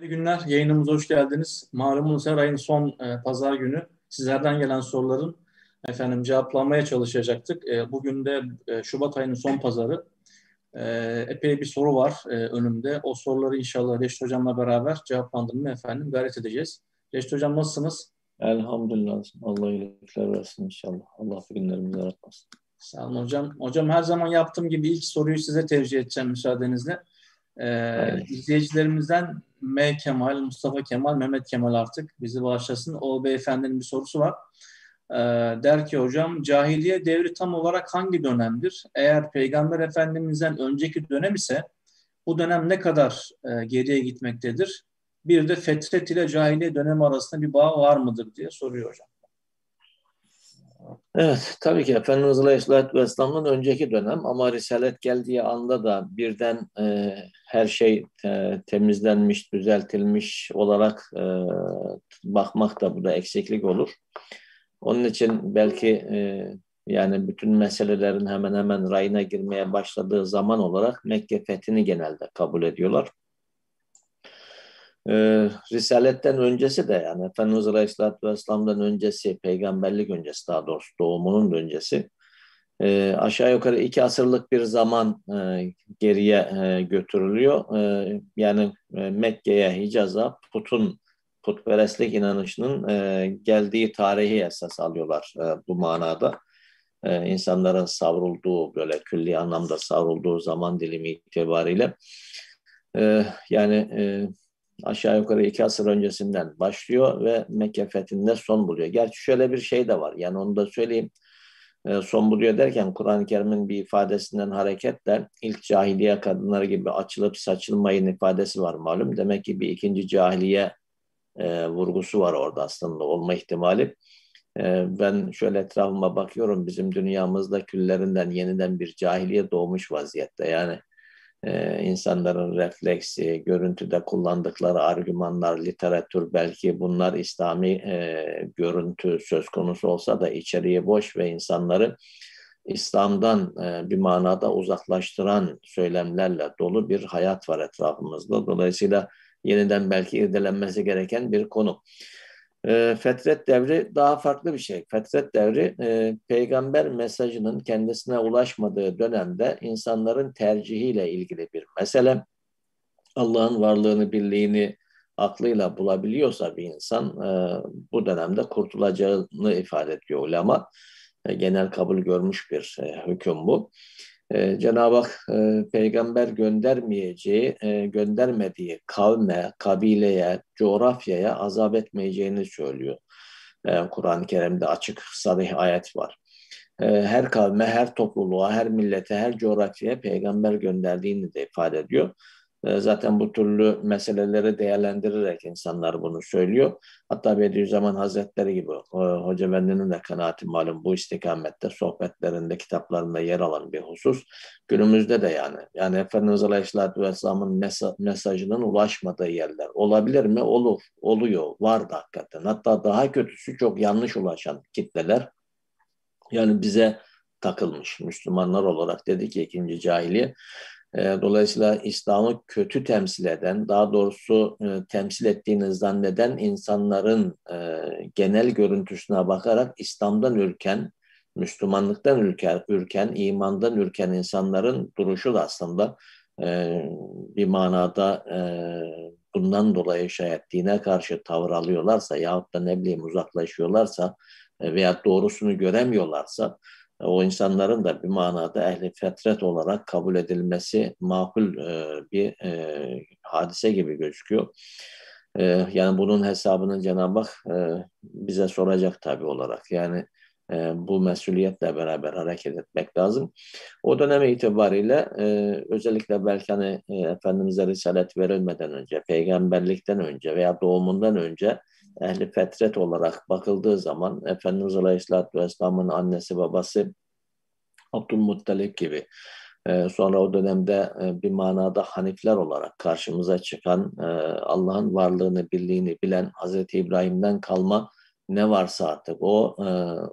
İyi günler, yayınımıza hoş geldiniz. Malumunuz her ayın son e, pazar günü sizlerden gelen soruların efendim cevaplamaya çalışacaktık. E, bugün de e, Şubat ayının son pazarı. E, epey bir soru var e, önümde. O soruları inşallah Reşit Hocam'la beraber cevaplandırmaya efendim gayret edeceğiz. Reşit Hocam nasılsınız? Elhamdülillah. Allah iyilikler versin inşallah. Allah günlerimizi yaratmasın. Sağ olun hocam. Hocam her zaman yaptığım gibi ilk soruyu size tercih edeceğim müsaadenizle. Ee, izleyicilerimizden M. Kemal, Mustafa Kemal, Mehmet Kemal artık bizi bağışlasın. O beyefendinin bir sorusu var. Ee, der ki hocam cahiliye devri tam olarak hangi dönemdir? Eğer Peygamber Efendimiz'den önceki dönem ise bu dönem ne kadar e, geriye gitmektedir? Bir de fetret ile cahiliye dönemi arasında bir bağ var mıdır diye soruyor hocam. Evet, tabii ki Efendimiz Aleyhisselatü Vesselam'dan önceki dönem ama Risalet geldiği anda da birden e, her şey e, temizlenmiş, düzeltilmiş olarak e, bakmak da bu da eksiklik olur. Onun için belki e, yani bütün meselelerin hemen hemen rayına girmeye başladığı zaman olarak Mekke fethini genelde kabul ediyorlar. Ee, Risaletten öncesi de yani Efendimiz Aleyhisselatü Vesselam'dan öncesi, peygamberlik öncesi daha doğrusu doğumunun öncesi e, aşağı yukarı iki asırlık bir zaman e, geriye e, götürülüyor. E, yani e, Mekke'ye, Hicaz'a putun, putperestlik inanışının e, geldiği tarihi esas alıyorlar e, bu manada. E, insanların savrulduğu, böyle külli anlamda savrulduğu zaman dilimi itibariyle. E, yani e, aşağı yukarı iki asır öncesinden başlıyor ve Mekke fethinde son buluyor. Gerçi şöyle bir şey de var. Yani onu da söyleyeyim. E, son buluyor derken Kur'an-ı Kerim'in bir ifadesinden hareketle ilk cahiliye kadınları gibi açılıp saçılmayın ifadesi var malum. Demek ki bir ikinci cahiliye e, vurgusu var orada aslında olma ihtimali. E, ben şöyle etrafıma bakıyorum bizim dünyamızda küllerinden yeniden bir cahiliye doğmuş vaziyette. Yani e, insanların refleksi, görüntüde kullandıkları argümanlar, literatür belki bunlar İslami e, görüntü söz konusu olsa da içeriği boş ve insanları İslam'dan e, bir manada uzaklaştıran söylemlerle dolu bir hayat var etrafımızda. Dolayısıyla yeniden belki irdelenmesi gereken bir konu. E, fetret devri daha farklı bir şey. Fetret devri e, peygamber mesajının kendisine ulaşmadığı dönemde insanların tercihiyle ilgili bir mesele. Allah'ın varlığını, birliğini aklıyla bulabiliyorsa bir insan e, bu dönemde kurtulacağını ifade ediyor ulema. E, genel kabul görmüş bir e, hüküm bu e, Cenab-ı Hak e, peygamber göndermeyeceği, e, göndermediği kavme, kabileye, coğrafyaya azap etmeyeceğini söylüyor. E, Kur'an-ı Kerim'de açık, sarih ayet var. E, her kavme, her topluluğa, her millete, her coğrafyaya peygamber gönderdiğini de ifade ediyor. Ee, zaten bu türlü meseleleri değerlendirerek insanlar bunu söylüyor. Hatta Bediüzzaman Hazretleri gibi Hoca Efendi'nin de kanaati malum bu istikamette sohbetlerinde, kitaplarında yer alan bir husus. Günümüzde de yani. Yani Efendimiz Aleyhisselatü Vesselam'ın mesajının ulaşmadığı yerler. Olabilir mi? Olur. Oluyor. Var da hakikaten. Hatta daha kötüsü çok yanlış ulaşan kitleler. Yani bize takılmış Müslümanlar olarak dedi ki ikinci cahiliye e, dolayısıyla İslam'ı kötü temsil eden, daha doğrusu e, temsil ettiğini zanneden insanların e, genel görüntüsüne bakarak İslam'dan ürken, Müslümanlıktan ürken, ürken, imandan ürken insanların duruşu da aslında bir manada bundan dolayı şayet dine karşı tavır alıyorlarsa yahut da ne bileyim uzaklaşıyorlarsa veya doğrusunu göremiyorlarsa o insanların da bir manada ehli fetret olarak kabul edilmesi makul e, bir e, hadise gibi gözüküyor. E, yani bunun hesabını Cenab-ı Hak bize soracak tabi olarak. Yani bu mesuliyetle beraber hareket etmek lazım. O dönem itibariyle özellikle belki hani Efendimiz'e risalet verilmeden önce, peygamberlikten önce veya doğumundan önce ehli fetret olarak bakıldığı zaman Efendimiz Aleyhisselatü Vesselam'ın annesi babası Abdülmuttalip gibi e, sonra o dönemde e, bir manada Hanifler olarak karşımıza çıkan e, Allah'ın varlığını, birliğini bilen Hazreti İbrahim'den kalma ne varsa artık o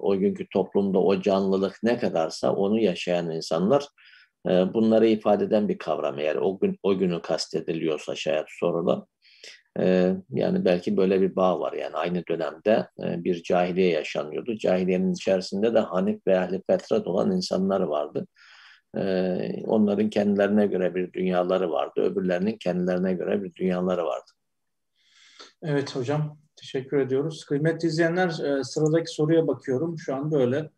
o günkü toplumda o canlılık ne kadarsa onu yaşayan insanlar bunları ifade eden bir kavram eğer o gün o günü kastediliyorsa şayet soruda. Yani belki böyle bir bağ var. Yani aynı dönemde bir cahiliye yaşanıyordu. Cahiliyenin içerisinde de hanif ve ehli fetret olan insanlar vardı. Onların kendilerine göre bir dünyaları vardı. Öbürlerinin kendilerine göre bir dünyaları vardı. Evet hocam. Teşekkür ediyoruz. Kıymetli izleyenler sıradaki soruya bakıyorum. Şu an böyle.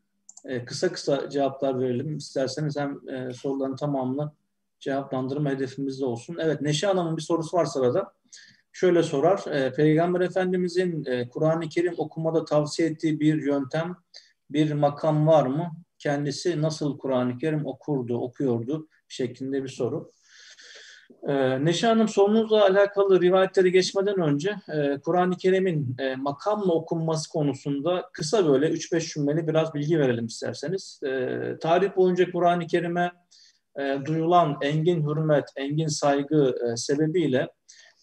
Kısa kısa cevaplar verelim. İsterseniz hem soruların tamamını cevaplandırma hedefimizde olsun. Evet Neşe Hanım'ın bir sorusu var sırada. Şöyle sorar. Peygamber Efendimizin Kur'an-ı Kerim okumada tavsiye ettiği bir yöntem, bir makam var mı? Kendisi nasıl Kur'an-ı Kerim okurdu, okuyordu şeklinde bir soru. Ee, Neşe Hanım sorunuzla alakalı rivayetleri geçmeden önce e, Kur'an-ı Kerim'in e, makamla okunması konusunda kısa böyle 3-5 cümleli biraz bilgi verelim isterseniz. E, tarih boyunca Kur'an-ı Kerim'e e, duyulan engin hürmet, engin saygı e, sebebiyle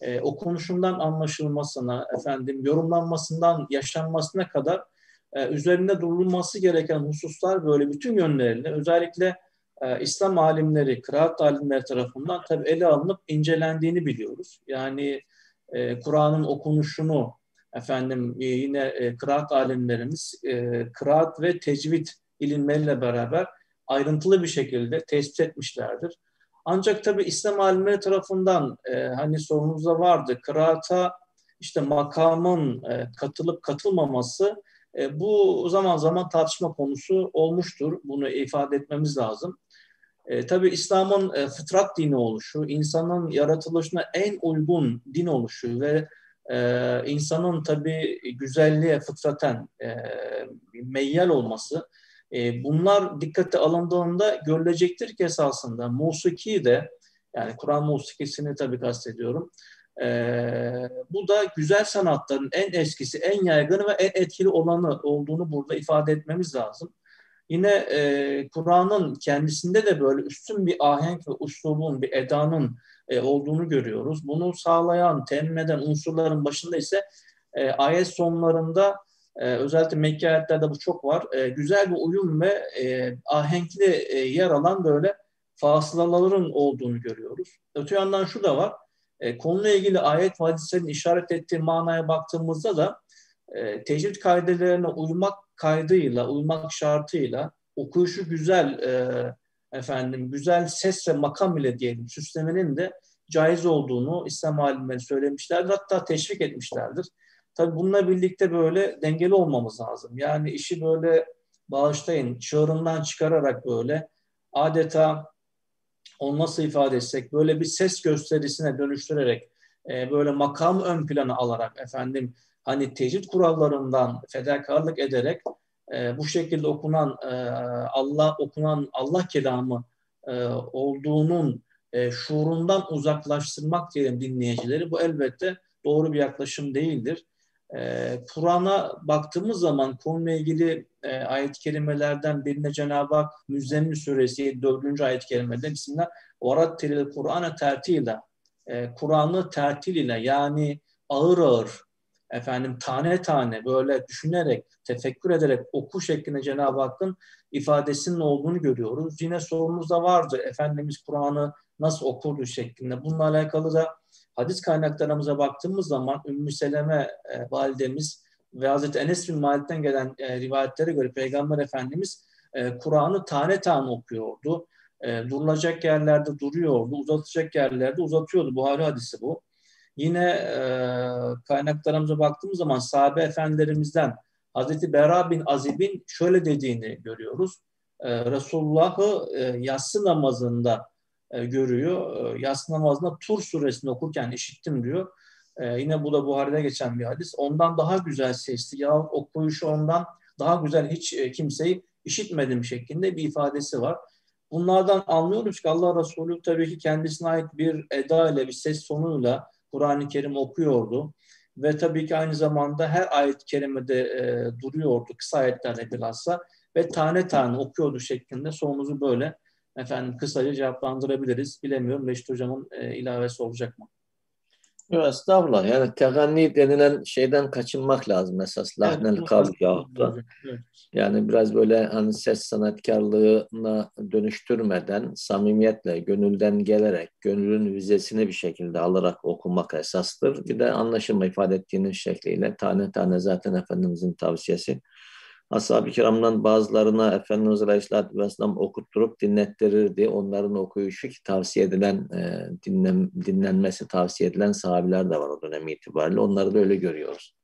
e, okunuşundan anlaşılmasına, efendim yorumlanmasından yaşanmasına kadar e, üzerinde durulması gereken hususlar böyle bütün yönleriyle özellikle e, İslam alimleri, kıraat alimleri tarafından tabi ele alınıp incelendiğini biliyoruz. Yani e, Kur'an'ın okunuşunu efendim e, yine e, kıraat alimlerimiz e, kıraat ve tecvid ilimleriyle beraber ayrıntılı bir şekilde tespit etmişlerdir. Ancak tabi İslam alimleri tarafından e, hani sorunuzda vardı kıraata işte makamın e, katılıp katılmaması e, bu zaman zaman tartışma konusu olmuştur. Bunu ifade etmemiz lazım. E, tabii İslam'ın e, fıtrat dini oluşu, insanın yaratılışına en uygun din oluşu ve e, insanın tabii güzelliğe fıtraten e, meyyal olması e, bunlar dikkate alındığında görülecektir ki esasında musiki de yani Kur'an musikisini tabii kastediyorum. E, bu da güzel sanatların en eskisi, en yaygın ve en etkili olanı olduğunu burada ifade etmemiz lazım. Yine e, Kur'an'ın kendisinde de böyle üstün bir ahenk ve uslubun, bir edanın e, olduğunu görüyoruz. Bunu sağlayan, temin eden unsurların başında ise e, ayet sonlarında e, özellikle Mekke ayetlerde bu çok var. E, güzel bir uyum ve e, ahenkli e, yer alan böyle fasılaların olduğunu görüyoruz. Öte yandan şu da var. E, konuyla ilgili ayet ve hadislerin işaret ettiği manaya baktığımızda da e, tecvid kaidelerine uymak kaydıyla, uymak şartıyla okuyuşu güzel e, efendim güzel ses ve makam ile diyelim süslemenin de caiz olduğunu İslam alimleri söylemişlerdir. Hatta teşvik etmişlerdir. Tabi bununla birlikte böyle dengeli olmamız lazım. Yani işi böyle bağışlayın, çığırından çıkararak böyle adeta onu nasıl ifade etsek böyle bir ses gösterisine dönüştürerek e, böyle makam ön plana alarak efendim hani tecrit kurallarından fedakarlık ederek e, bu şekilde okunan e, Allah okunan Allah kelamı e, olduğunun e, şuurundan uzaklaştırmak diyelim dinleyicileri bu elbette doğru bir yaklaşım değildir. E, Kur'an'a baktığımız zaman konuyla ilgili e, ayet-i kerimelerden birine Cenab-ı Hak Müzzemmil Suresi 4. ayet-i kerimede Bismillah وَرَتِّلِ Kur'an'a tertile e, Kur'an'ı tertil ile yani ağır ağır efendim tane tane böyle düşünerek, tefekkür ederek oku şeklinde Cenab-ı Hakk'ın ifadesinin olduğunu görüyoruz. Yine sorumuz da vardı. Efendimiz Kur'an'ı nasıl okurdu şeklinde. Bununla alakalı da hadis kaynaklarımıza baktığımız zaman Ümmü Seleme e, validemiz ve Hazreti Enes bin Malik'ten gelen e, rivayetlere göre Peygamber Efendimiz e, Kur'an'ı tane tane okuyordu. E, durulacak yerlerde duruyordu, uzatacak yerlerde uzatıyordu. Buhari hadisi bu. Yine e, kaynaklarımıza baktığımız zaman sahabe efendilerimizden Hazreti Bera bin Azib'in şöyle dediğini görüyoruz. E, Resulullah'ı e, yatsı namazında e, görüyor. E, yatsı namazında Tur suresini okurken işittim diyor. E, yine bu da Buhari'de geçen bir hadis. Ondan daha güzel sesli ya okuyuşu ondan daha güzel hiç e, kimseyi işitmedim şeklinde bir ifadesi var. Bunlardan anlıyoruz ki Allah Resulü tabii ki kendisine ait bir eda ile bir ses sonuyla Kur'an-ı Kerim okuyordu. Ve tabii ki aynı zamanda her ayet-i kerimede e, duruyordu kısa ayetlerle bilhassa ve tane tane okuyordu şeklinde sorunuzu böyle efendim kısaca cevaplandırabiliriz. Bilemiyorum Reşit Hocam'ın e, ilavesi olacak mı? Yok estağfurullah. Yani teganni denilen şeyden kaçınmak lazım esas. Lahnel evet, kavl da. Yani biraz böyle hani ses sanatkarlığına dönüştürmeden samimiyetle, gönülden gelerek, gönlün vizesini bir şekilde alarak okumak esastır. Bir de anlaşılma ifade ettiğiniz şekliyle tane tane zaten Efendimizin tavsiyesi Ashab-ı kiramdan bazılarına Efendimiz Aleyhisselatü Vesselam okutturup dinlettirirdi. Onların okuyuşu ki tavsiye edilen, e, dinlen, dinlenmesi tavsiye edilen sahabiler de var o dönem itibariyle. Onları da öyle görüyoruz.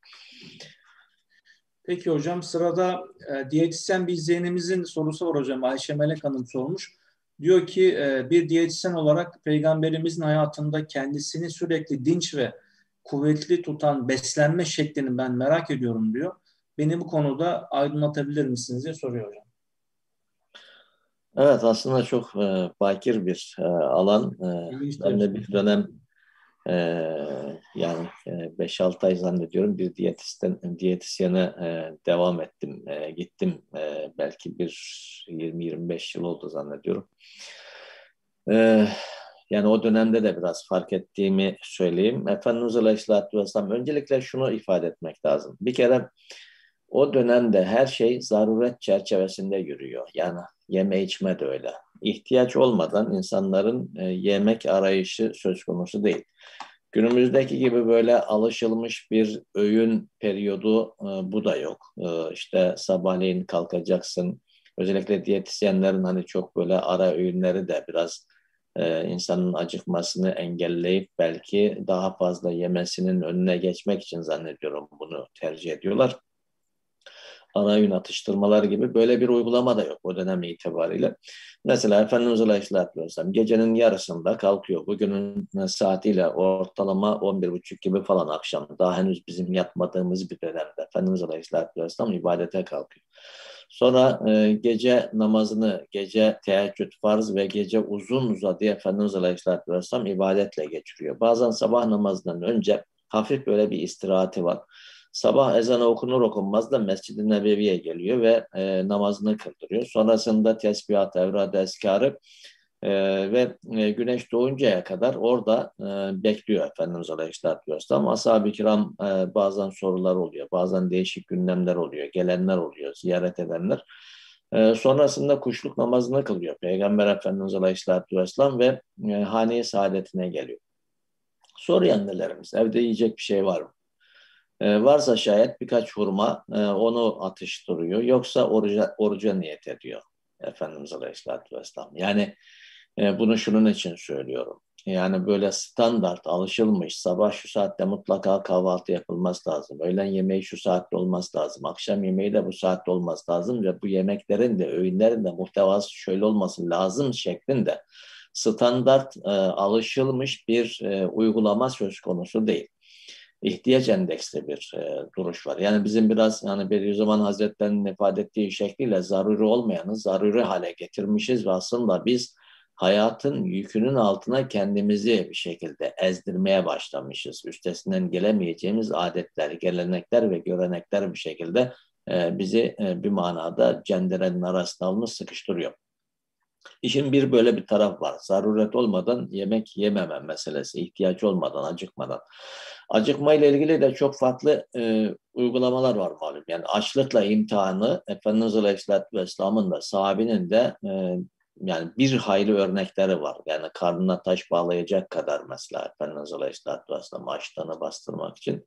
Peki hocam sırada e, diyetisyen bir izleyenimizin sorusu var hocam. Ayşe Melek Hanım sormuş. Diyor ki e, bir diyetisyen olarak peygamberimizin hayatında kendisini sürekli dinç ve kuvvetli tutan beslenme şeklini ben merak ediyorum diyor. Beni bu konuda aydınlatabilir misiniz diye soruyor hocam. Evet aslında çok e, bakir bir e, alan. E, ben de bir dönem e, yani e, 5-6 ay zannediyorum bir diyetisyen, diyetisyene e, devam ettim. E, gittim e, belki bir 20-25 yıl oldu zannediyorum. E, yani o dönemde de biraz fark ettiğimi söyleyeyim. Efendimiz Aleyhisselatü Vesselam öncelikle şunu ifade etmek lazım. Bir kere o dönemde her şey zaruret çerçevesinde yürüyor. Yani yeme içme de öyle. İhtiyaç olmadan insanların e, yemek arayışı söz konusu değil. Günümüzdeki gibi böyle alışılmış bir öğün periyodu e, bu da yok. E, işte sabahleyin kalkacaksın. Özellikle diyetisyenlerin hani çok böyle ara öğünleri de biraz insanın acıkmasını engelleyip belki daha fazla yemesinin önüne geçmek için zannediyorum bunu tercih ediyorlar ana yün atıştırmalar gibi böyle bir uygulama da yok o dönem itibariyle. Mesela Efendimiz Aleyhisselatü Vesselam gecenin yarısında kalkıyor. Bugünün saatiyle ortalama 11.30 gibi falan akşam. Daha henüz bizim yatmadığımız bir dönemde Efendimiz Aleyhisselatü Vesselam ibadete kalkıyor. Sonra e, gece namazını, gece teheccüd farz ve gece uzun uzadı Efendimiz Aleyhisselatü Vesselam ibadetle geçiriyor. Bazen sabah namazından önce hafif böyle bir istirahati var. Sabah ezanı okunur okunmaz da Mescid-i Nebevi'ye geliyor ve e, namazını kıldırıyor. Sonrasında tesbihat, evrad, eskarı e, ve e, güneş doğuncaya kadar orada e, bekliyor Efendimiz Aleyhisselatü Vesselam. Ashab-ı kiram e, bazen sorular oluyor, bazen değişik gündemler oluyor, gelenler oluyor, ziyaret edenler. E, sonrasında kuşluk namazını kılıyor Peygamber Efendimiz Aleyhisselatü Vesselam ve e, hane saadetine geliyor. Soruyor annelerimiz, evde yiyecek bir şey var mı? E, varsa şayet birkaç hurma e, onu atıştırıyor. Yoksa oruca, oruca niyet ediyor Efendimiz Aleyhisselatü Vesselam. Yani e, bunu şunun için söylüyorum. Yani böyle standart alışılmış sabah şu saatte mutlaka kahvaltı yapılması lazım. Öğlen yemeği şu saatte olması lazım. Akşam yemeği de bu saatte olması lazım ve bu yemeklerin de öğünlerin de muhtevası şöyle olması lazım şeklinde standart e, alışılmış bir e, uygulama söz konusu değil ihtiyaç endeksli bir e, duruş var. Yani bizim biraz yani Bediüzzaman Hazretleri'nin ifade ettiği şekliyle zaruri olmayanı zaruri hale getirmişiz ve aslında biz hayatın yükünün altına kendimizi bir şekilde ezdirmeye başlamışız. Üstesinden gelemeyeceğimiz adetler, gelenekler ve görenekler bir şekilde e, bizi e, bir manada cenderenin arasına almış sıkıştırıyor. İşin bir böyle bir taraf var. Zaruret olmadan yemek yememe meselesi, ihtiyaç olmadan, acıkmadan. Acıkma ile ilgili de çok farklı e, uygulamalar var malum. Yani açlıkla imtihanı Efendimiz Aleyhisselatü Vesselam'ın da sahabinin de e, yani bir hayli örnekleri var. Yani karnına taş bağlayacak kadar mesela Efendimiz Aleyhisselatü Vesselam açlığını bastırmak için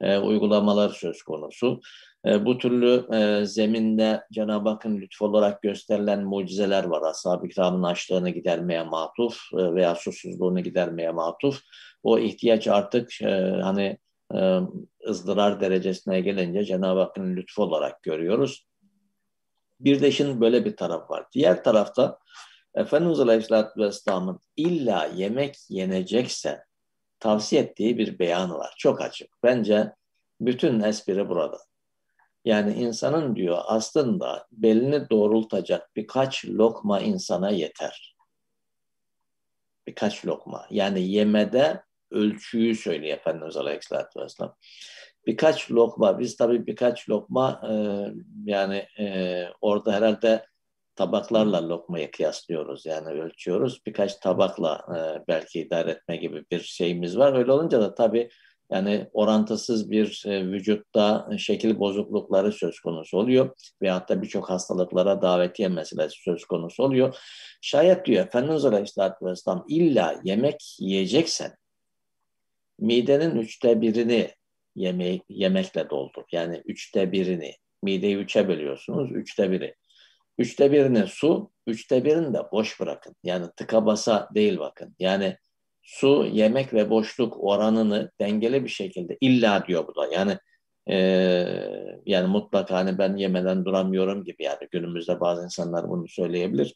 e, uygulamalar söz konusu. E, bu türlü e, zeminde Cenab-ı Hakk'ın lütfu olarak gösterilen mucizeler var. Ashab-ı kiramın açlığını gidermeye matuf e, veya susuzluğunu gidermeye matuf. O ihtiyaç artık e, hani e, ızdırar derecesine gelince Cenab-ı Hakk'ın lütfu olarak görüyoruz. Bir de işin böyle bir taraf var. Diğer tarafta Efendimiz Aleyhisselatü Vesselam'ın illa yemek yenecekse tavsiye ettiği bir beyan var. Çok açık. Bence bütün espri burada. Yani insanın diyor aslında belini doğrultacak birkaç lokma insana yeter. Birkaç lokma. Yani yemede ölçüyü söylüyor Efendimiz Aleyhisselatü Vesselam. Birkaç lokma, biz tabii birkaç lokma e, yani e, orada herhalde tabaklarla lokmayı kıyaslıyoruz yani ölçüyoruz. Birkaç tabakla e, belki idare etme gibi bir şeyimiz var. Öyle olunca da tabii yani orantısız bir e, vücutta şekil bozuklukları söz konusu oluyor. Veyahut da birçok hastalıklara davetiye meselesi söz konusu oluyor. Şayet diyor Efendimiz Aleyhisselatü Vesselam illa yemek yiyeceksen midenin üçte birini yeme yemekle doldur. Yani üçte birini. Mideyi üçe bölüyorsunuz. Üçte biri. Üçte birini su, üçte birini de boş bırakın. Yani tıka basa değil bakın. Yani su, yemek ve boşluk oranını dengeli bir şekilde illa diyor bu da. Yani e, yani mutlaka hani ben yemeden duramıyorum gibi yani günümüzde bazı insanlar bunu söyleyebilir.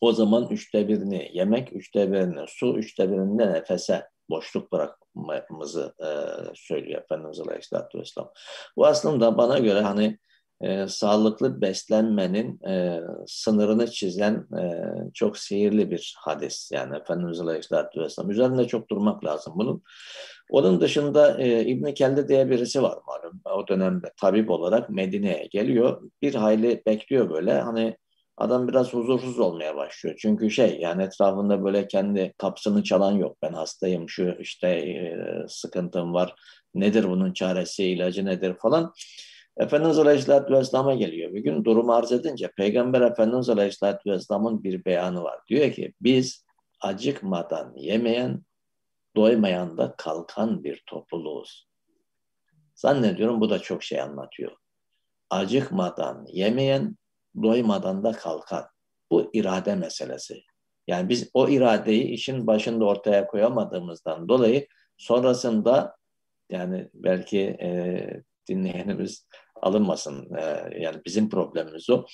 O zaman üçte birini yemek, üçte birini su, üçte birini de nefese boşluk bırakmamızı e, söylüyor Efendimiz Aleyhisselatü Vesselam. Bu aslında bana göre hani e, sağlıklı beslenmenin e, sınırını çizen e, çok sihirli bir hadis. Yani Efendimiz Aleyhisselatü Vesselam. Üzerinde çok durmak lazım bunun. Onun dışında e, İbn Kelde diye birisi var malum. O dönemde tabip olarak Medine'ye geliyor. Bir hayli bekliyor böyle. Hani adam biraz huzursuz olmaya başlıyor. Çünkü şey yani etrafında böyle kendi kapsını çalan yok. Ben hastayım şu işte e, sıkıntım var. Nedir bunun çaresi, ilacı nedir falan. Efendimiz Aleyhisselatü Vesselam'a geliyor. Bir gün durum arz edince Peygamber Efendimiz Aleyhisselatü Vesselam'ın bir beyanı var. Diyor ki biz acıkmadan yemeyen, doymayan da kalkan bir topluluğuz. Zannediyorum bu da çok şey anlatıyor. Acıkmadan yemeyen, doymadan da kalkan. Bu irade meselesi. Yani biz o iradeyi işin başında ortaya koyamadığımızdan dolayı sonrasında yani belki e, dinleyenimiz alınmasın. E, yani bizim problemimiz o.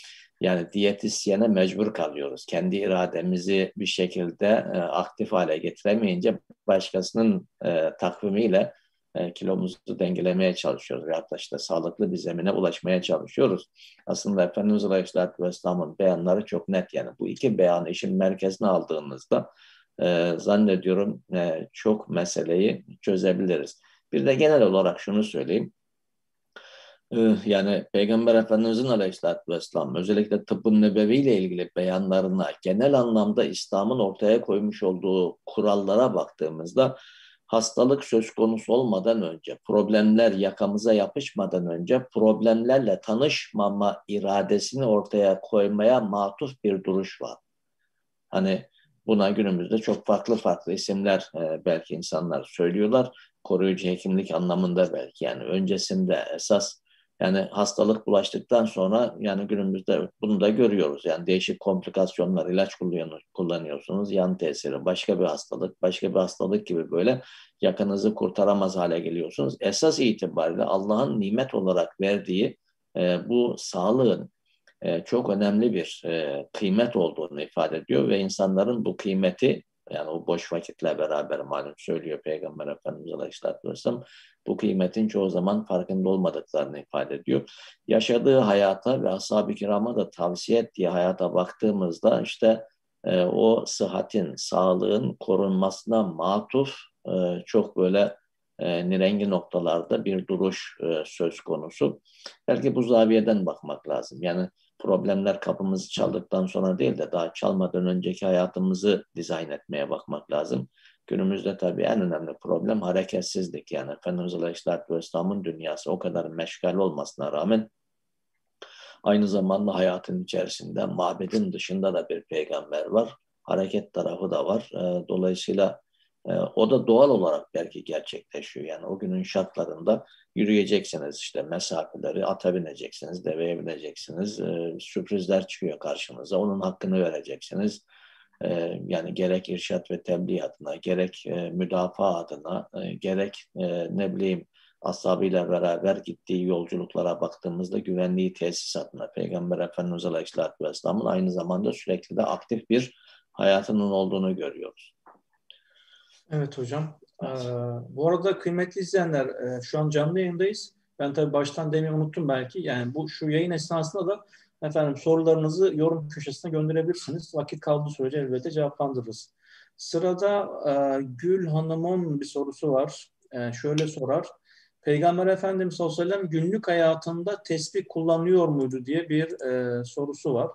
Yani diyetisyene mecbur kalıyoruz. Kendi irademizi bir şekilde e, aktif hale getiremeyince başkasının e, takvimiyle e, kilomuzu dengelemeye çalışıyoruz. Veyahut da işte sağlıklı bir zemine ulaşmaya çalışıyoruz. Aslında Efendimiz Aleyhisselatü Vesselam'ın beyanları çok net. Yani bu iki beyanı işin merkezine aldığımızda e, zannediyorum e, çok meseleyi çözebiliriz. Bir de genel olarak şunu söyleyeyim. Yani Peygamber Efendimizin Aleyhisselatü Vesselam özellikle tıbbın nebevi ile ilgili beyanlarına genel anlamda İslam'ın ortaya koymuş olduğu kurallara baktığımızda hastalık söz konusu olmadan önce, problemler yakamıza yapışmadan önce problemlerle tanışmama iradesini ortaya koymaya matuf bir duruş var. Hani buna günümüzde çok farklı farklı isimler e, belki insanlar söylüyorlar. Koruyucu hekimlik anlamında belki yani öncesinde esas yani hastalık bulaştıktan sonra yani günümüzde bunu da görüyoruz. Yani değişik komplikasyonlar, ilaç kullanıyorsunuz, yan tesiri, başka bir hastalık, başka bir hastalık gibi böyle yakınızı kurtaramaz hale geliyorsunuz. Esas itibariyle Allah'ın nimet olarak verdiği e, bu sağlığın e, çok önemli bir e, kıymet olduğunu ifade ediyor ve insanların bu kıymeti yani o boş vakitle beraber malum söylüyor Peygamber Efendimiz Aleyhisselatü Vesselam bu kıymetin çoğu zaman farkında olmadıklarını ifade ediyor. Yaşadığı hayata ve ashab-ı kirama da tavsiye ettiği hayata baktığımızda işte e, o sıhhatin, sağlığın korunmasına matuf e, çok böyle e, nirengi noktalarda bir duruş e, söz konusu. Belki bu zaviyeden bakmak lazım. Yani problemler kapımızı çaldıktan sonra değil de daha çalmadan önceki hayatımızı dizayn etmeye bakmak lazım. Günümüzde tabii en önemli problem hareketsizlik. Yani Efendimiz Aleyhisselatü Vesselam'ın dünyası o kadar meşgal olmasına rağmen aynı zamanda hayatın içerisinde mabedin dışında da bir peygamber var. Hareket tarafı da var. Ee, dolayısıyla e, o da doğal olarak belki gerçekleşiyor. Yani o günün şartlarında yürüyeceksiniz işte mesafeleri, ata bineceksiniz, deveye bineceksiniz. Ee, sürprizler çıkıyor karşınıza. Onun hakkını vereceksiniz ee, yani gerek irşat ve tebliğ adına, gerek e, müdafaa adına, e, gerek e, ne bileyim ashabıyla beraber gittiği yolculuklara baktığımızda güvenliği tesis adına Peygamber Efendimiz Aleyhisselatü Vesselam'ın aynı zamanda sürekli de aktif bir hayatının olduğunu görüyoruz. Evet hocam. Ee, bu arada kıymetli izleyenler e, şu an canlı yayındayız. Ben tabii baştan demeyi unuttum belki. Yani bu şu yayın esnasında da Efendim sorularınızı yorum köşesine gönderebilirsiniz. Vakit kaldığı sürece elbette cevaplandırırız. Sırada e, Gül Hanım'ın bir sorusu var. E, şöyle sorar. Peygamber Efendimiz sallallahu aleyhi ve sellem günlük hayatında tesbih kullanıyor muydu diye bir e, sorusu var.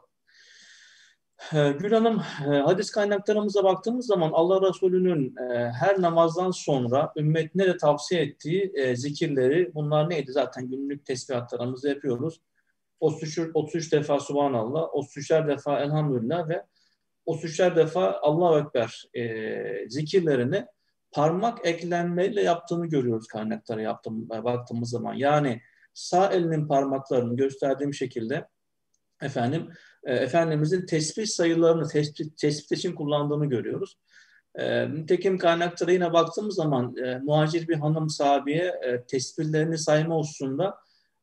Ee, Gül Hanım, e, hadis kaynaklarımıza baktığımız zaman Allah Resulü'nün e, her namazdan sonra ümmetine de tavsiye ettiği e, zikirleri, bunlar neydi? Zaten günlük tesbihatlarımızı yapıyoruz. 33, 33 defa Subhanallah, 33'er defa Elhamdülillah ve 33'er defa Allahu Ekber zikirlerini parmak eklenmeyle yaptığını görüyoruz kaynaklara yaptığım, baktığımız zaman. Yani sağ elinin parmaklarını gösterdiğim şekilde efendim e, Efendimizin tespit sayılarını tespit, tespit için kullandığını görüyoruz. E, nitekim kaynaklara yine baktığımız zaman e, muhacir bir hanım sahabeye e, tespitlerini sayma hususunda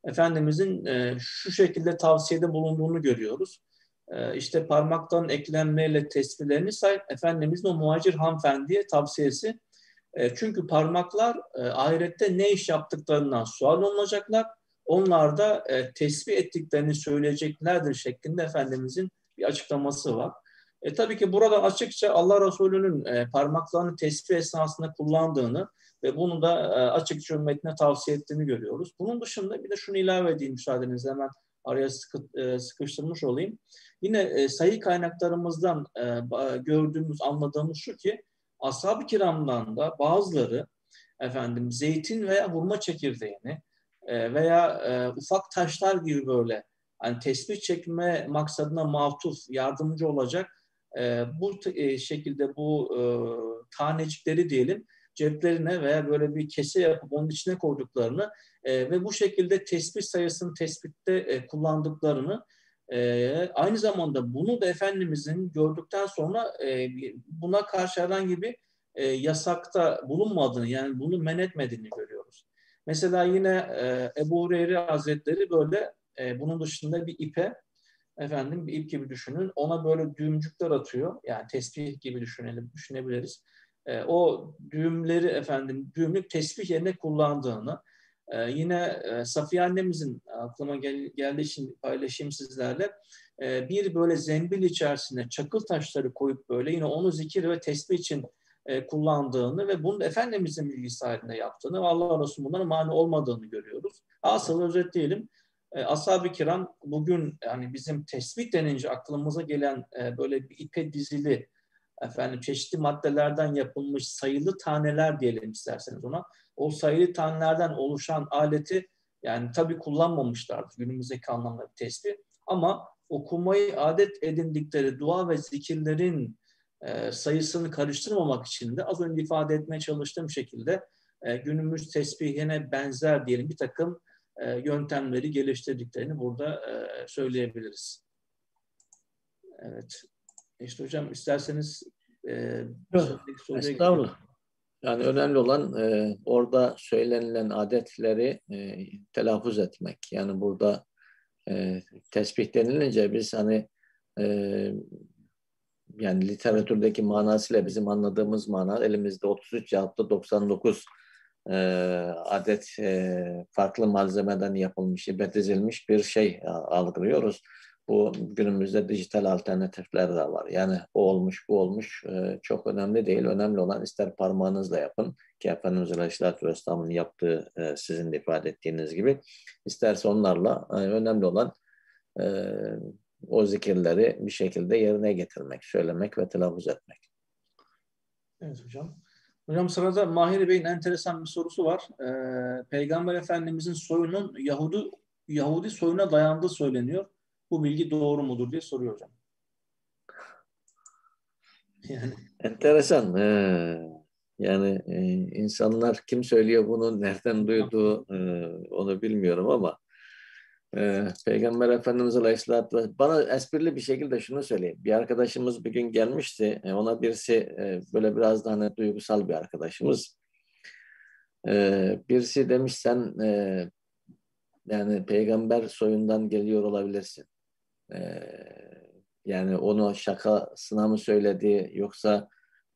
Efendimizin e, şu şekilde tavsiyede bulunduğunu görüyoruz. E, işte parmaktan eklenmeyle tespitlerini say, Efendimizin o muhacir hanımefendiye tavsiyesi. E, çünkü parmaklar e, ahirette ne iş yaptıklarından sual olunacaklar onlar da e, tesbih ettiklerini söyleyeceklerdir şeklinde Efendimizin bir açıklaması var. E, tabii ki burada açıkça Allah Resulü'nün e, parmaklarını tesbih esnasında kullandığını ve bunu da e, açıkça ümmetine tavsiye ettiğini görüyoruz. Bunun dışında bir de şunu ilave edeyim müsaadenizle hemen araya sıkı, e, sıkıştırmış olayım. Yine e, sayı kaynaklarımızdan e, gördüğümüz, anladığımız şu ki ashab-ı kiramdan da bazıları efendim zeytin veya hurma çekirdeğini e, veya e, ufak taşlar gibi böyle hani tespih çekme maksadına matuf yardımcı olacak e, bu şekilde bu tanecikleri diyelim ceplerine veya böyle bir kese yapıp onun içine koyduklarını ve bu şekilde tespih sayısını tespitte kullandıklarını aynı zamanda bunu da Efendimizin gördükten sonra buna karşı herhangi bir yasakta bulunmadığını yani bunu men etmediğini görüyoruz. Mesela yine e, Ebu Hureyre Hazretleri böyle e, bunun dışında bir ipe efendim bir ip gibi düşünün. Ona böyle düğümcükler atıyor. Yani tesbih gibi düşünelim, düşünebiliriz. E, o düğümleri efendim düğümlük tesbih yerine kullandığını e, yine e, Safiye annemizin aklıma gel, geldiği için paylaşayım sizlerle. E, bir böyle zembil içerisine çakıl taşları koyup böyle yine onu zikir ve tesbih için e, kullandığını ve bunu Efendimizin bilgisi yaptığını ve Allah Resulü bunların mani olmadığını görüyoruz. Asıl özetleyelim. E, Ashab-ı kiram bugün yani bizim tespit denince aklımıza gelen e, böyle bir ipe dizili efendim çeşitli maddelerden yapılmış sayılı taneler diyelim isterseniz ona. O sayılı tanelerden oluşan aleti yani tabi kullanmamışlardı günümüzdeki anlamda bir tespih ama okumayı adet edindikleri dua ve zikirlerin e, sayısını karıştırmamak için de az önce ifade etmeye çalıştığım şekilde e, günümüz tesbihine benzer diyelim bir takım e, yöntemleri geliştirdiklerini burada söyleyebiliriz. Evet. İşte hocam isterseniz e, Estağfurullah. Yani önemli olan e, orada söylenilen adetleri e, telaffuz etmek. Yani burada e, tesbih denilince biz hani e, yani literatürdeki manasıyla bizim anladığımız mana elimizde 33 yahut da 99 e, adet e, farklı malzemeden yapılmış, betezilmiş bir şey algılıyoruz. Bu günümüzde dijital alternatifler de var. Yani o olmuş, bu olmuş e, çok önemli değil. Önemli olan ister parmağınızla yapın ki Efendimiz Aleyhisselatü Vesselam'ın yaptığı e, sizin de ifade ettiğiniz gibi. isterse onlarla e, önemli olan e, o zikirleri bir şekilde yerine getirmek, söylemek ve telaffuz etmek. Evet hocam. Hocam sırada Mahir Bey'in enteresan bir sorusu var. Ee, Peygamber Efendimizin soyunun Yahudi Yahudi soyuna dayandığı söyleniyor. Bu bilgi doğru mudur diye soruyor hocam. Yani. Enteresan. Ee, yani e, insanlar kim söylüyor bunu, nereden duyduğu e, onu bilmiyorum ama ee, Peygamber Efendimiz Aleyhisselatü Vesselam bana esprili bir şekilde şunu söyleyeyim. Bir arkadaşımız bir gün gelmişti. E, ona birisi e, böyle biraz daha hani duygusal bir arkadaşımız. E, birisi demiş sen yani peygamber soyundan geliyor olabilirsin. Yani onu şakasına mı söyledi yoksa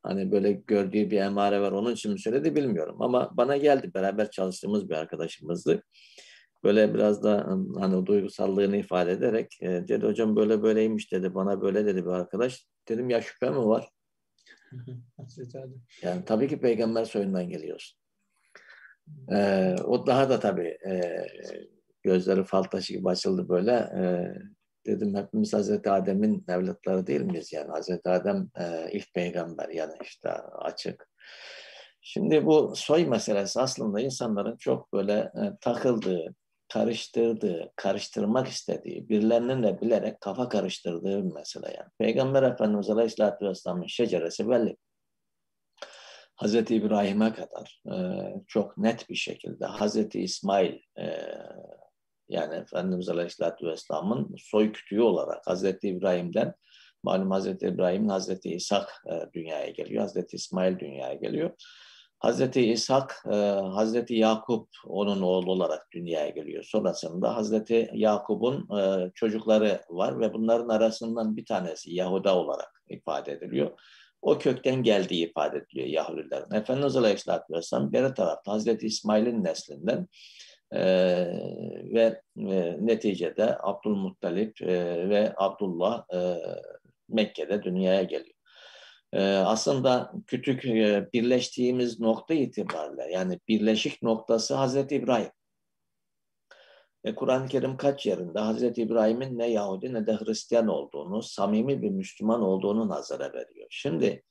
hani böyle gördüğü bir emare var onun için mi söyledi bilmiyorum. Ama bana geldi beraber çalıştığımız bir arkadaşımızdı böyle biraz da hani o duygusallığını ifade ederek e, dedi hocam böyle böyleymiş dedi bana böyle dedi bir arkadaş. Dedim ya şüphe mi var? yani tabii ki peygamber soyundan geliyorsun. Ee, o daha da tabii e, gözleri fal taşı gibi açıldı böyle. E, dedim hepimiz Hazreti Adem'in evlatları değil miyiz? Yani Hazreti Adem e, ilk peygamber yani işte açık. Şimdi bu soy meselesi aslında insanların çok böyle e, takıldığı, karıştırdığı, karıştırmak istediği, birilerinin de bilerek kafa karıştırdığı bir mesele yani. Peygamber Efendimiz Aleyhisselatü Vesselam'ın şeceresi belli. Hazreti İbrahim'e kadar e, çok net bir şekilde Hazreti İsmail e, yani Efendimiz Aleyhisselatü Vesselam'ın soy kütüğü olarak Hazreti İbrahim'den malum Hazreti İbrahim'in Hazreti İshak e, dünyaya geliyor. Hazreti İsmail dünyaya geliyor. Hazreti İshak, e, Hazreti Yakup onun oğlu olarak dünyaya geliyor. Sonrasında Hazreti Yakup'un e, çocukları var ve bunların arasından bir tanesi Yahuda olarak ifade ediliyor. O kökten geldiği ifade ediliyor Yahudilerin. Efendimiz Aleyhisselatü Vesselam bir tarafta Hazreti İsmail'in neslinden e, ve e, neticede Abdülmuttalip e, ve Abdullah e, Mekke'de dünyaya geliyor. E, aslında küçük e, birleştiğimiz nokta itibariyle yani birleşik noktası Hazreti İbrahim. Kur'an-ı Kerim kaç yerinde Hazreti İbrahim'in ne Yahudi ne de Hristiyan olduğunu, samimi bir Müslüman olduğunu nazara veriyor. Şimdi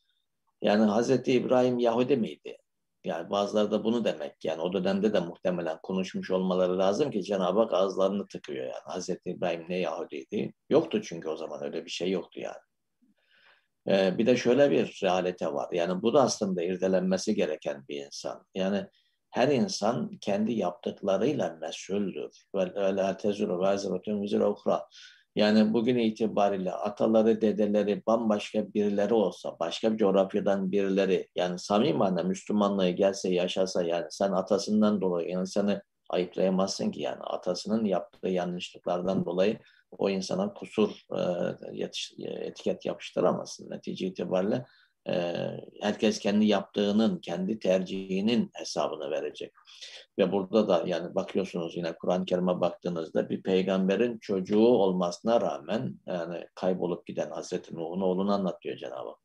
yani Hazreti İbrahim Yahudi miydi? Yani bazıları da bunu demek yani o dönemde de muhtemelen konuşmuş olmaları lazım ki Cenab-ı Hak ağızlarını tıkıyor yani. Hazreti İbrahim ne Yahudiydi? Yoktu çünkü o zaman öyle bir şey yoktu yani. Bir de şöyle bir realite var. Yani bu da aslında irdelenmesi gereken bir insan. Yani her insan kendi yaptıklarıyla mesuldür. Ve la tezuru vaziratun vizir okra. Yani bugün itibariyle ataları, dedeleri bambaşka birileri olsa, başka bir coğrafyadan birileri, yani samimi manada Müslümanlığı gelse, yaşasa yani sen atasından dolayı insanı ayıplayamazsın ki yani atasının yaptığı yanlışlıklardan dolayı o insana kusur e, yetiş, etiket yapıştıramazsın. Netice itibariyle e, herkes kendi yaptığının, kendi tercihinin hesabını verecek. Ve burada da yani bakıyorsunuz yine Kur'an-ı Kerim'e baktığınızda bir peygamberin çocuğu olmasına rağmen yani kaybolup giden Hazreti Nuh'un oğlunu anlatıyor Cenab-ı Hak.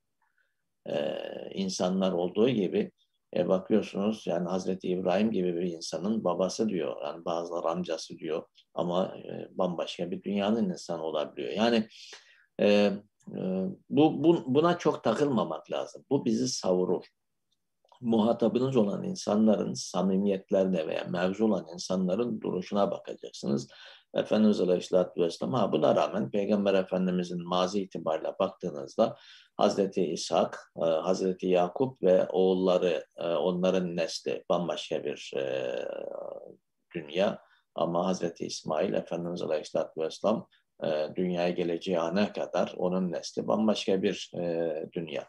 Ee, insanlar olduğu gibi e, bakıyorsunuz yani Hazreti İbrahim gibi bir insanın babası diyor. Yani bazıları amcası diyor ama e, bambaşka bir dünyanın insanı olabiliyor. Yani e, e, bu, bu buna çok takılmamak lazım. Bu bizi savurur. Muhatabınız olan insanların samimiyetlerine veya mevzu olan insanların duruşuna bakacaksınız. Efendimiz Aleyhisselatü Vesselam buna rağmen Peygamber Efendimizin mazi itibariyle baktığınızda Hazreti İshak, e, Hazreti Yakup ve oğulları, e, onların nesli bambaşka bir e, dünya. Ama Hazreti İsmail, Efendimiz Aleyhisselatü Vesselam dünyaya geleceği ana kadar onun nesli bambaşka bir dünya.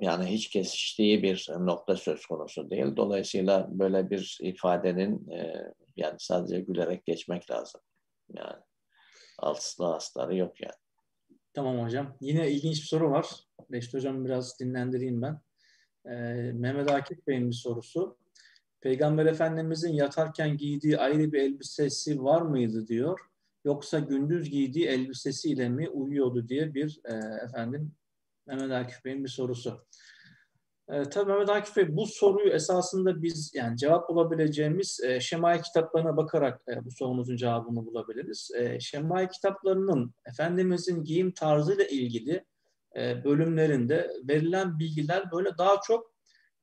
Yani hiç kesiştiği bir nokta söz konusu değil. Dolayısıyla böyle bir ifadenin yani sadece gülerek geçmek lazım. Yani altıslı asları yok yani. Tamam hocam. Yine ilginç bir soru var. Beşte hocam biraz dinlendireyim ben. Ee, Mehmet Akif Bey'in bir sorusu. Peygamber Efendimizin yatarken giydiği ayrı bir elbisesi var mıydı diyor. Yoksa gündüz giydiği elbisesiyle mi uyuyordu diye bir e, efendim Mehmet Akif Bey'in bir sorusu. E, tabii Mehmet Akif Bey bu soruyu esasında biz yani cevap bulabileceğimiz e, Şemai kitaplarına bakarak e, bu sorumuzun cevabını bulabiliriz. E, Şemai kitaplarının Efendimizin giyim tarzıyla ilgili e, bölümlerinde verilen bilgiler böyle daha çok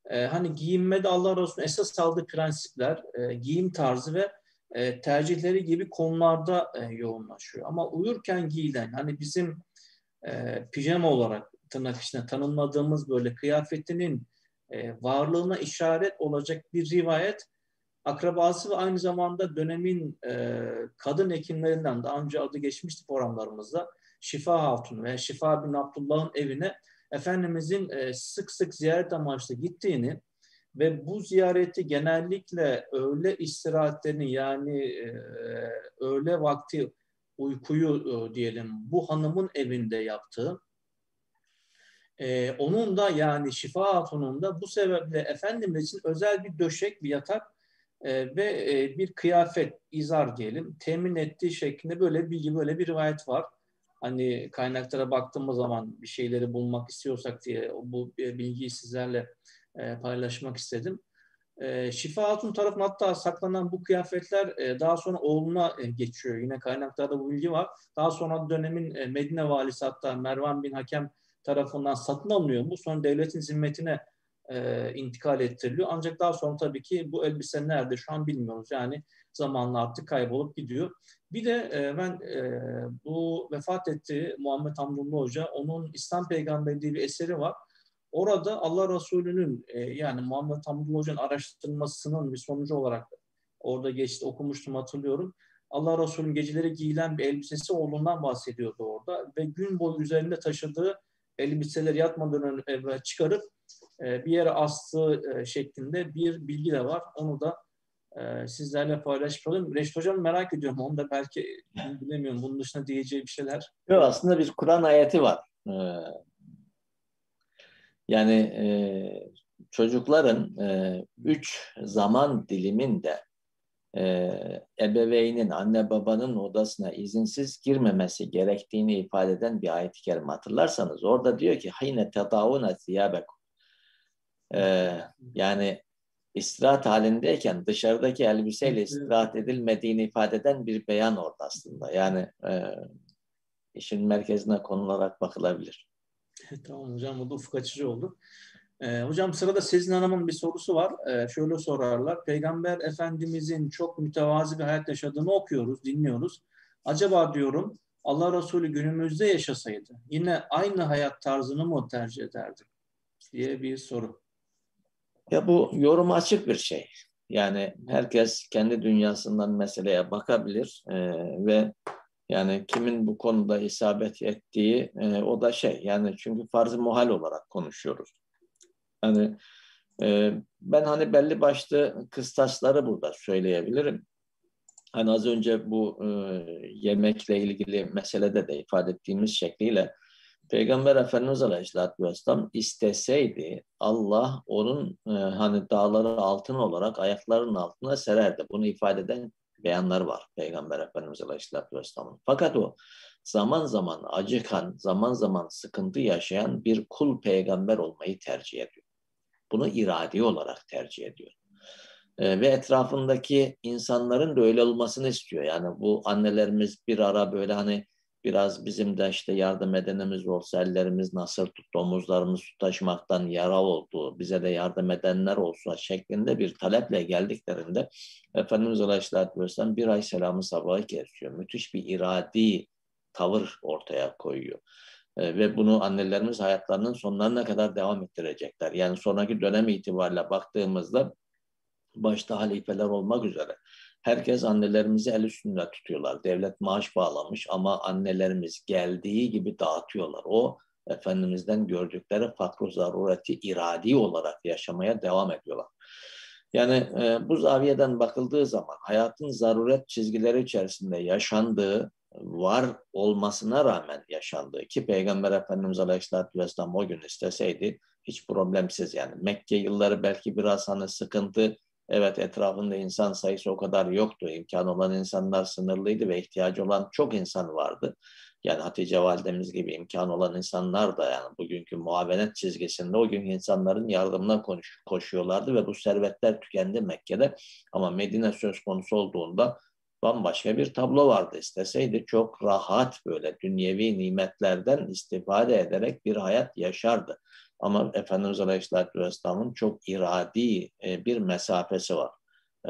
e, hani giyinmede Allah Resulü'nün esas aldığı prensipler, e, giyim tarzı ve e, tercihleri gibi konularda e, yoğunlaşıyor. Ama uyurken giyilen hani bizim e, pijama olarak tırnak içinde tanımladığımız böyle kıyafetinin e, varlığına işaret olacak bir rivayet akrabası ve aynı zamanda dönemin e, kadın hekimlerinden daha önce adı geçmişti programlarımızda Şifa Hatun ve Şifa bin Abdullah'ın evine Efendimizin e, sık sık ziyaret amaçlı gittiğini ve bu ziyareti genellikle öğle istirahatlerini yani e, öğle vakti uykuyu e, diyelim bu hanımın evinde yaptığı ee, onun da yani Şifa Hatun'un da bu sebeple Efendimiz için özel bir döşek, bir yatak e, ve e, bir kıyafet, izar diyelim temin ettiği şeklinde böyle bilgi, böyle bir rivayet var. Hani kaynaklara baktığımız zaman bir şeyleri bulmak istiyorsak diye bu bilgiyi sizlerle e, paylaşmak istedim. E, Şifa Hatun tarafından hatta saklanan bu kıyafetler e, daha sonra oğluna e, geçiyor. Yine kaynaklarda bu bilgi var. Daha sonra dönemin e, Medine valisi hatta Mervan bin Hakem tarafından satın alınıyor bu. Sonra devletin zimmetine e, intikal ettiriliyor. Ancak daha sonra tabii ki bu elbise nerede şu an bilmiyoruz. Yani zamanla artık kaybolup gidiyor. Bir de e, ben e, bu vefat ettiği Muhammed Hamdullah Hoca, onun İslam Peygamberi diye bir eseri var. Orada Allah Resulü'nün e, yani Muhammed Hamdullah Hoca'nın araştırmasının bir sonucu olarak orada geçti okumuştum hatırlıyorum. Allah Resulü'nün geceleri giyilen bir elbisesi olduğundan bahsediyordu orada ve gün boyu üzerinde taşıdığı elbiseleri yatmadan evvel çıkarıp e, bir yere astığı e, şeklinde bir bilgi de var. Onu da e, sizlerle paylaşmış olayım. Reşit Hocam merak ediyorum. Onu da belki bilemiyorum. Bunun dışında diyeceği bir şeyler. Yok aslında bir Kur'an ayeti var. yani çocukların üç zaman diliminde ebeveynin, anne babanın odasına izinsiz girmemesi gerektiğini ifade eden bir ayet-i kerime hatırlarsanız orada diyor ki hayne tedavuna ziyabekum ee, yani istirahat halindeyken dışarıdaki elbiseyle istirahat edilmediğini ifade eden bir beyan orada aslında. Yani e, işin merkezine konularak bakılabilir. tamam hocam bu da ufuk açıcı oldu. Ee, hocam sırada Sezin Hanım'ın bir sorusu var. Ee, şöyle sorarlar. Peygamber Efendimizin çok mütevazi bir hayat yaşadığını okuyoruz, dinliyoruz. Acaba diyorum Allah Resulü günümüzde yaşasaydı yine aynı hayat tarzını mı tercih ederdi? diye bir soru. Ya bu yorum açık bir şey. Yani herkes kendi dünyasından meseleye bakabilir e, ve yani kimin bu konuda isabet ettiği e, o da şey yani çünkü farz-ı muhal olarak konuşuyoruz. Yani e, ben hani belli başlı kıstasları burada söyleyebilirim. Hani az önce bu e, yemekle ilgili meselede de ifade ettiğimiz şekliyle Peygamber Efendimiz Aleyhisselatü Vesselam isteseydi Allah onun e, hani dağları altın olarak ayaklarının altına sererdi. Bunu ifade eden beyanlar var Peygamber Efendimiz Aleyhisselatü Vesselam'ın. Fakat o zaman zaman acıkan, zaman zaman sıkıntı yaşayan bir kul peygamber olmayı tercih ediyor. Bunu iradi olarak tercih ediyor. E, ve etrafındaki insanların da öyle olmasını istiyor. Yani bu annelerimiz bir ara böyle hani biraz bizim de işte yardım edenimiz olsa ellerimiz nasıl tuttu, omuzlarımız taşımaktan yara oldu, bize de yardım edenler olsa şeklinde bir taleple geldiklerinde Efendimiz Aleyhisselatü Vesselam bir ay selamı sabahı kesiyor. Müthiş bir iradi tavır ortaya koyuyor. E, ve bunu annelerimiz hayatlarının sonlarına kadar devam ettirecekler. Yani sonraki dönem itibariyle baktığımızda başta halifeler olmak üzere Herkes annelerimizi el üstünde tutuyorlar. Devlet maaş bağlamış ama annelerimiz geldiği gibi dağıtıyorlar. O Efendimiz'den gördükleri fakru zarureti iradi olarak yaşamaya devam ediyorlar. Yani e, bu zaviyeden bakıldığı zaman hayatın zaruret çizgileri içerisinde yaşandığı, var olmasına rağmen yaşandığı ki Peygamber Efendimiz Aleyhisselatü Vesselam o gün isteseydi hiç problemsiz yani Mekke yılları belki biraz hani sıkıntı Evet etrafında insan sayısı o kadar yoktu. İmkan olan insanlar sınırlıydı ve ihtiyacı olan çok insan vardı. Yani Hatice Validemiz gibi imkan olan insanlar da yani bugünkü muavenet çizgisinde o gün insanların yardımına koşuyorlardı ve bu servetler tükendi Mekke'de. Ama Medine söz konusu olduğunda bambaşka bir tablo vardı. İsteseydi çok rahat böyle dünyevi nimetlerden istifade ederek bir hayat yaşardı. Ama Efendimiz Aleyhisselatü Vesselam'ın çok iradi e, bir mesafesi var.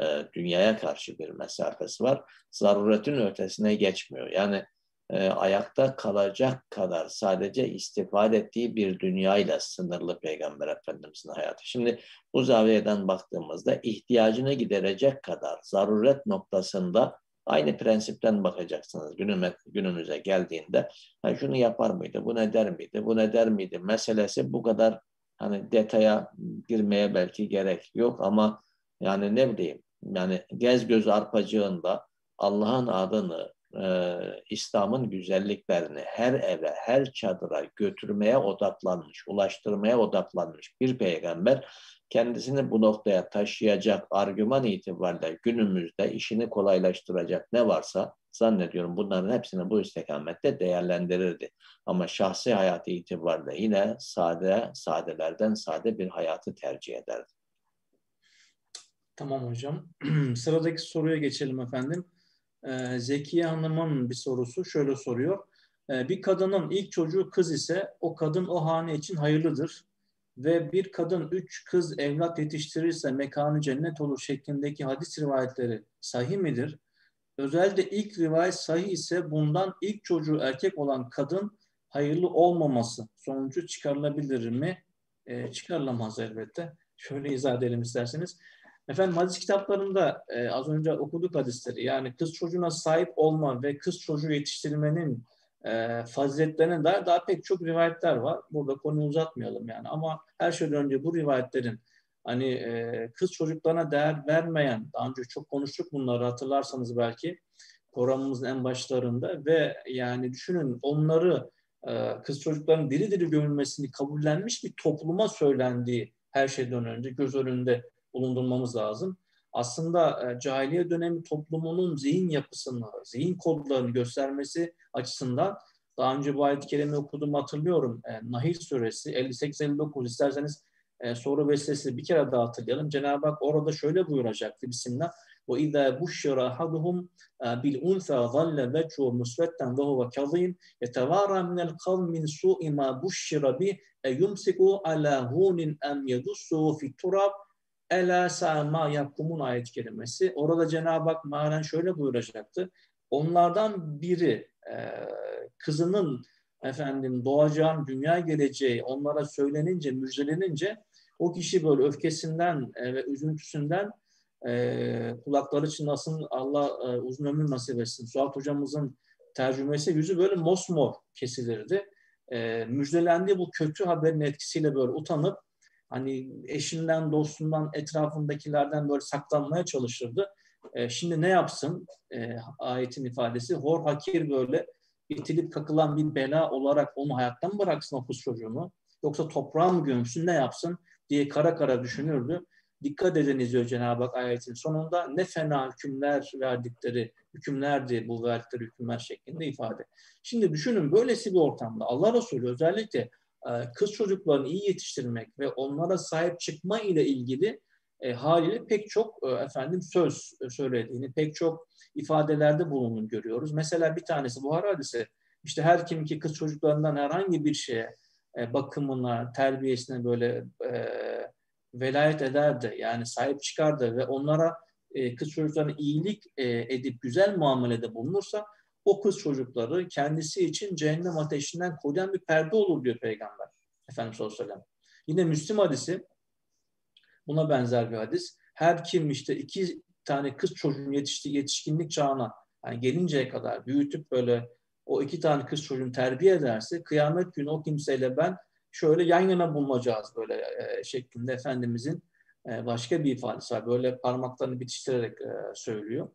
E, dünyaya karşı bir mesafesi var. Zaruretin ötesine geçmiyor. Yani e, ayakta kalacak kadar sadece istifade ettiği bir dünyayla sınırlı Peygamber Efendimiz'in hayatı. Şimdi bu zaviyeden baktığımızda ihtiyacını giderecek kadar zaruret noktasında Aynı prensipten bakacaksınız. Günüme, günümüze geldiğinde. Ha, şunu yapar mıydı, bu ne der miydi, bu ne der miydi? meselesi bu kadar hani detaya girmeye belki gerek yok ama yani ne bileyim yani gez göz arpacığında Allah'ın adını, e, İslam'ın güzelliklerini her eve, her çadıra götürmeye odaklanmış, ulaştırmaya odaklanmış bir peygamber kendisini bu noktaya taşıyacak argüman itibariyle günümüzde işini kolaylaştıracak ne varsa zannediyorum bunların hepsini bu istikamette değerlendirirdi. Ama şahsi hayatı itibariyle yine sade, sadelerden sade bir hayatı tercih ederdi. Tamam hocam. Sıradaki soruya geçelim efendim. Ee, Zekiye Hanım'ın bir sorusu şöyle soruyor. Ee, bir kadının ilk çocuğu kız ise o kadın o hane için hayırlıdır. Ve bir kadın üç kız evlat yetiştirirse mekanı cennet olur şeklindeki hadis rivayetleri sahih midir? Özellikle ilk rivayet sahih ise bundan ilk çocuğu erkek olan kadın hayırlı olmaması sonucu çıkarılabilir mi? E, çıkarılamaz elbette. Şöyle izah edelim isterseniz. Efendim hadis kitaplarında e, az önce okuduk hadisleri. Yani kız çocuğuna sahip olma ve kız çocuğu yetiştirmenin e, faziletlerine dair daha pek çok rivayetler var. Burada konuyu uzatmayalım yani. Ama her şeyden önce bu rivayetlerin hani e, kız çocuklarına değer vermeyen, daha önce çok konuştuk bunları hatırlarsanız belki programımızın en başlarında ve yani düşünün onları e, kız çocukların diri diri gömülmesini kabullenmiş bir topluma söylendiği her şeyden önce göz önünde bulundurmamız lazım Aslında e, cahiliye dönemi toplumunun zihin yapısını, zihin kodlarını göstermesi açısından daha önce bu ayet-i kerime okuduğumu hatırlıyorum. E, Nahil suresi 58-59 isterseniz e, soru vesilesi bir kere daha hatırlayalım. Cenab-ı Hak orada şöyle buyuracaktı Bismillah. وَاِذَا بُشِّرَ أَحَدُهُمْ بِالْاُنْثَى ظَلَّ وَجْهُ مُسْوَدًّا وَهُوَ كَظِيمٌ يَتَوَارَى مِنَ الْقَوْمِ مِنْ سُوءِ مَا بُشِّرَ بِهِ اَيُمْسِكُ عَلَى هُونٍ اَمْ يَدُسُّهُ فِي التُّرَابِ Ela sa'ma yapkumun ayet kelimesi. Orada Cenab-ı Hak maren şöyle buyuracaktı. Onlardan biri e, kızının efendim doğacağın dünya geleceği onlara söylenince, müjdelenince o kişi böyle öfkesinden e, ve üzüntüsünden e, kulakları çınlasın Allah e, uzun ömür nasip etsin. Suat hocamızın tercümesi yüzü böyle mosmor kesilirdi. E, müjdelendiği bu kötü haberin etkisiyle böyle utanıp hani eşinden, dostundan, etrafındakilerden böyle saklanmaya çalışırdı. E, şimdi ne yapsın? E, ayetin ifadesi hor hakir böyle itilip kakılan bir bela olarak onu hayattan bıraksın o kız çocuğunu. Yoksa toprağa mı gömsün ne yapsın diye kara kara düşünürdü. Dikkat ediniz diyor Cenab-ı Hak ayetin sonunda ne fena hükümler verdikleri hükümlerdi bu verdikleri hükümler şeklinde ifade. Şimdi düşünün böylesi bir ortamda Allah Resulü özellikle kız çocuklarını iyi yetiştirmek ve onlara sahip çıkma ile ilgili e, haliyle pek çok e, efendim söz söylediğini, pek çok ifadelerde bulunduğunu görüyoruz. Mesela bir tanesi Buhara hadisi işte her kim ki kız çocuklarından herhangi bir şeye e, bakımına, terbiyesine böyle e, velayet ederdi. Yani sahip çıkardı ve onlara e, kız çocuklarına iyilik e, edip güzel muamelede bulunursa o kız çocukları kendisi için cehennem ateşinden koruyan bir perde olur diyor Peygamber. Efendimiz sallallahu. Yine Müslim hadisi buna benzer bir hadis. Her kim işte iki tane kız çocuğun yetişti yetişkinlik çağına yani gelinceye kadar büyütüp böyle o iki tane kız çocuğunu terbiye ederse kıyamet günü o kimseyle ben şöyle yan yana bulunacağız böyle e, şeklinde Efendimizin e, başka bir ifadesi var. Böyle parmaklarını bitiştirerek e, söylüyor.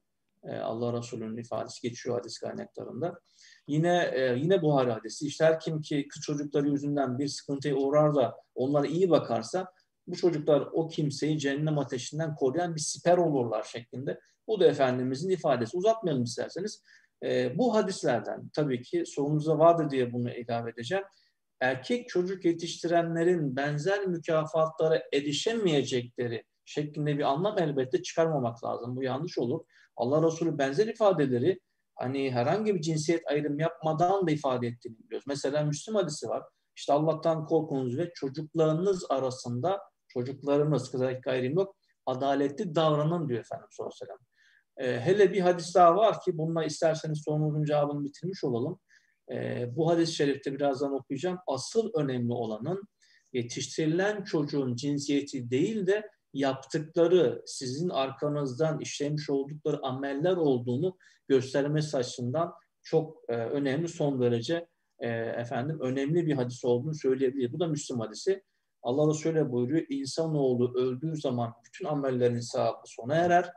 E, Allah Resulü'nün ifadesi geçiyor hadis kaynaklarında. Yine e, yine Buhari hadisi. İşte her kim ki kız çocukları yüzünden bir sıkıntıya uğrar da onlara iyi bakarsa bu çocuklar o kimseyi cehennem ateşinden koruyan bir siper olurlar şeklinde. Bu da Efendimizin ifadesi. Uzatmayalım isterseniz. E, bu hadislerden tabii ki sorunuzda vardır diye bunu ilave edeceğim. Erkek çocuk yetiştirenlerin benzer mükafatlara erişemeyecekleri şeklinde bir anlam elbette çıkarmamak lazım. Bu yanlış olur. Allah Resulü benzer ifadeleri hani herhangi bir cinsiyet ayrım yapmadan da ifade ettiğini biliyoruz. Mesela Müslüm hadisi var. İşte Allah'tan korkunuz ve çocuklarınız arasında çocuklarınız kız erkek ayrım yok. Adaletli davranın diyor Efendimiz sallallahu aleyhi. Ee, hele bir hadis daha var ki bununla isterseniz sorunuzun cevabını bitirmiş olalım. Ee, bu hadis-i şerifte birazdan okuyacağım. Asıl önemli olanın yetiştirilen çocuğun cinsiyeti değil de yaptıkları, sizin arkanızdan işlemiş oldukları ameller olduğunu göstermesi açısından çok e, önemli, son derece e, efendim önemli bir hadis olduğunu söyleyebilir. Bu da Müslüm hadisi. Allah şöyle buyuruyor, insanoğlu öldüğü zaman bütün amellerin sahibi sona erer.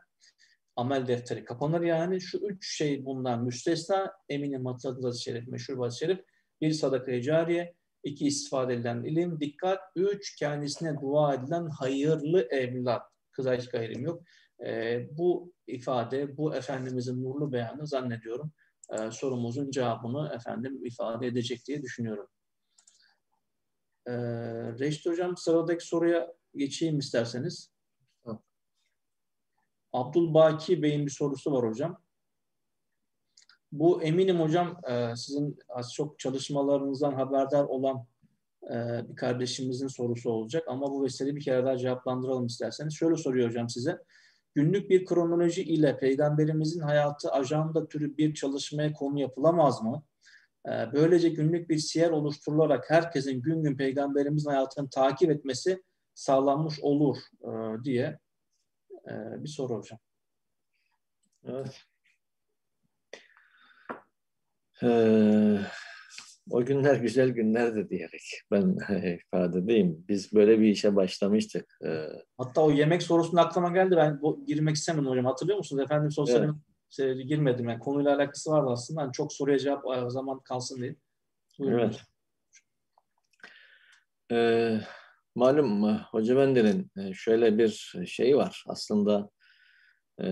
Amel defteri kapanır yani. Şu üç şey bundan müstesna. Eminim hatırladığınız şerif, meşhur hadis şerif. Bir sadaka-i cariye, iki istifade edilen ilim, dikkat. Üç, kendisine dua edilen hayırlı evlat. Kız aşk ayrım yok. E, bu ifade, bu Efendimizin nurlu beyanı zannediyorum e, sorumuzun cevabını efendim ifade edecek diye düşünüyorum. E, Reşit Hocam sıradaki soruya geçeyim isterseniz. Abdülbaki Bey'in bir sorusu var hocam. Bu eminim hocam e, sizin az çok çalışmalarınızdan haberdar olan e, bir kardeşimizin sorusu olacak. Ama bu vesileyi bir kere daha cevaplandıralım isterseniz. Şöyle soruyor hocam size. Günlük bir kronoloji ile peygamberimizin hayatı ajanda türü bir çalışmaya konu yapılamaz mı? E, böylece günlük bir siyer oluşturularak herkesin gün gün peygamberimizin hayatını takip etmesi sağlanmış olur diye bir soru hocam. Evet. Ee, o günler güzel günlerdi diyerek ben ifade edeyim. Biz böyle bir işe başlamıştık. Ee, Hatta o yemek sorusunda aklıma geldi. Ben bu, girmek istemedim hocam. Hatırlıyor musunuz? Efendim sosyal evet. girmedim. Yani konuyla alakası vardı aslında. Yani çok soruya cevap o zaman kalsın diye. Buyurun. Evet. Ee, malum Hoca Bender'in şöyle bir şey var. Aslında e,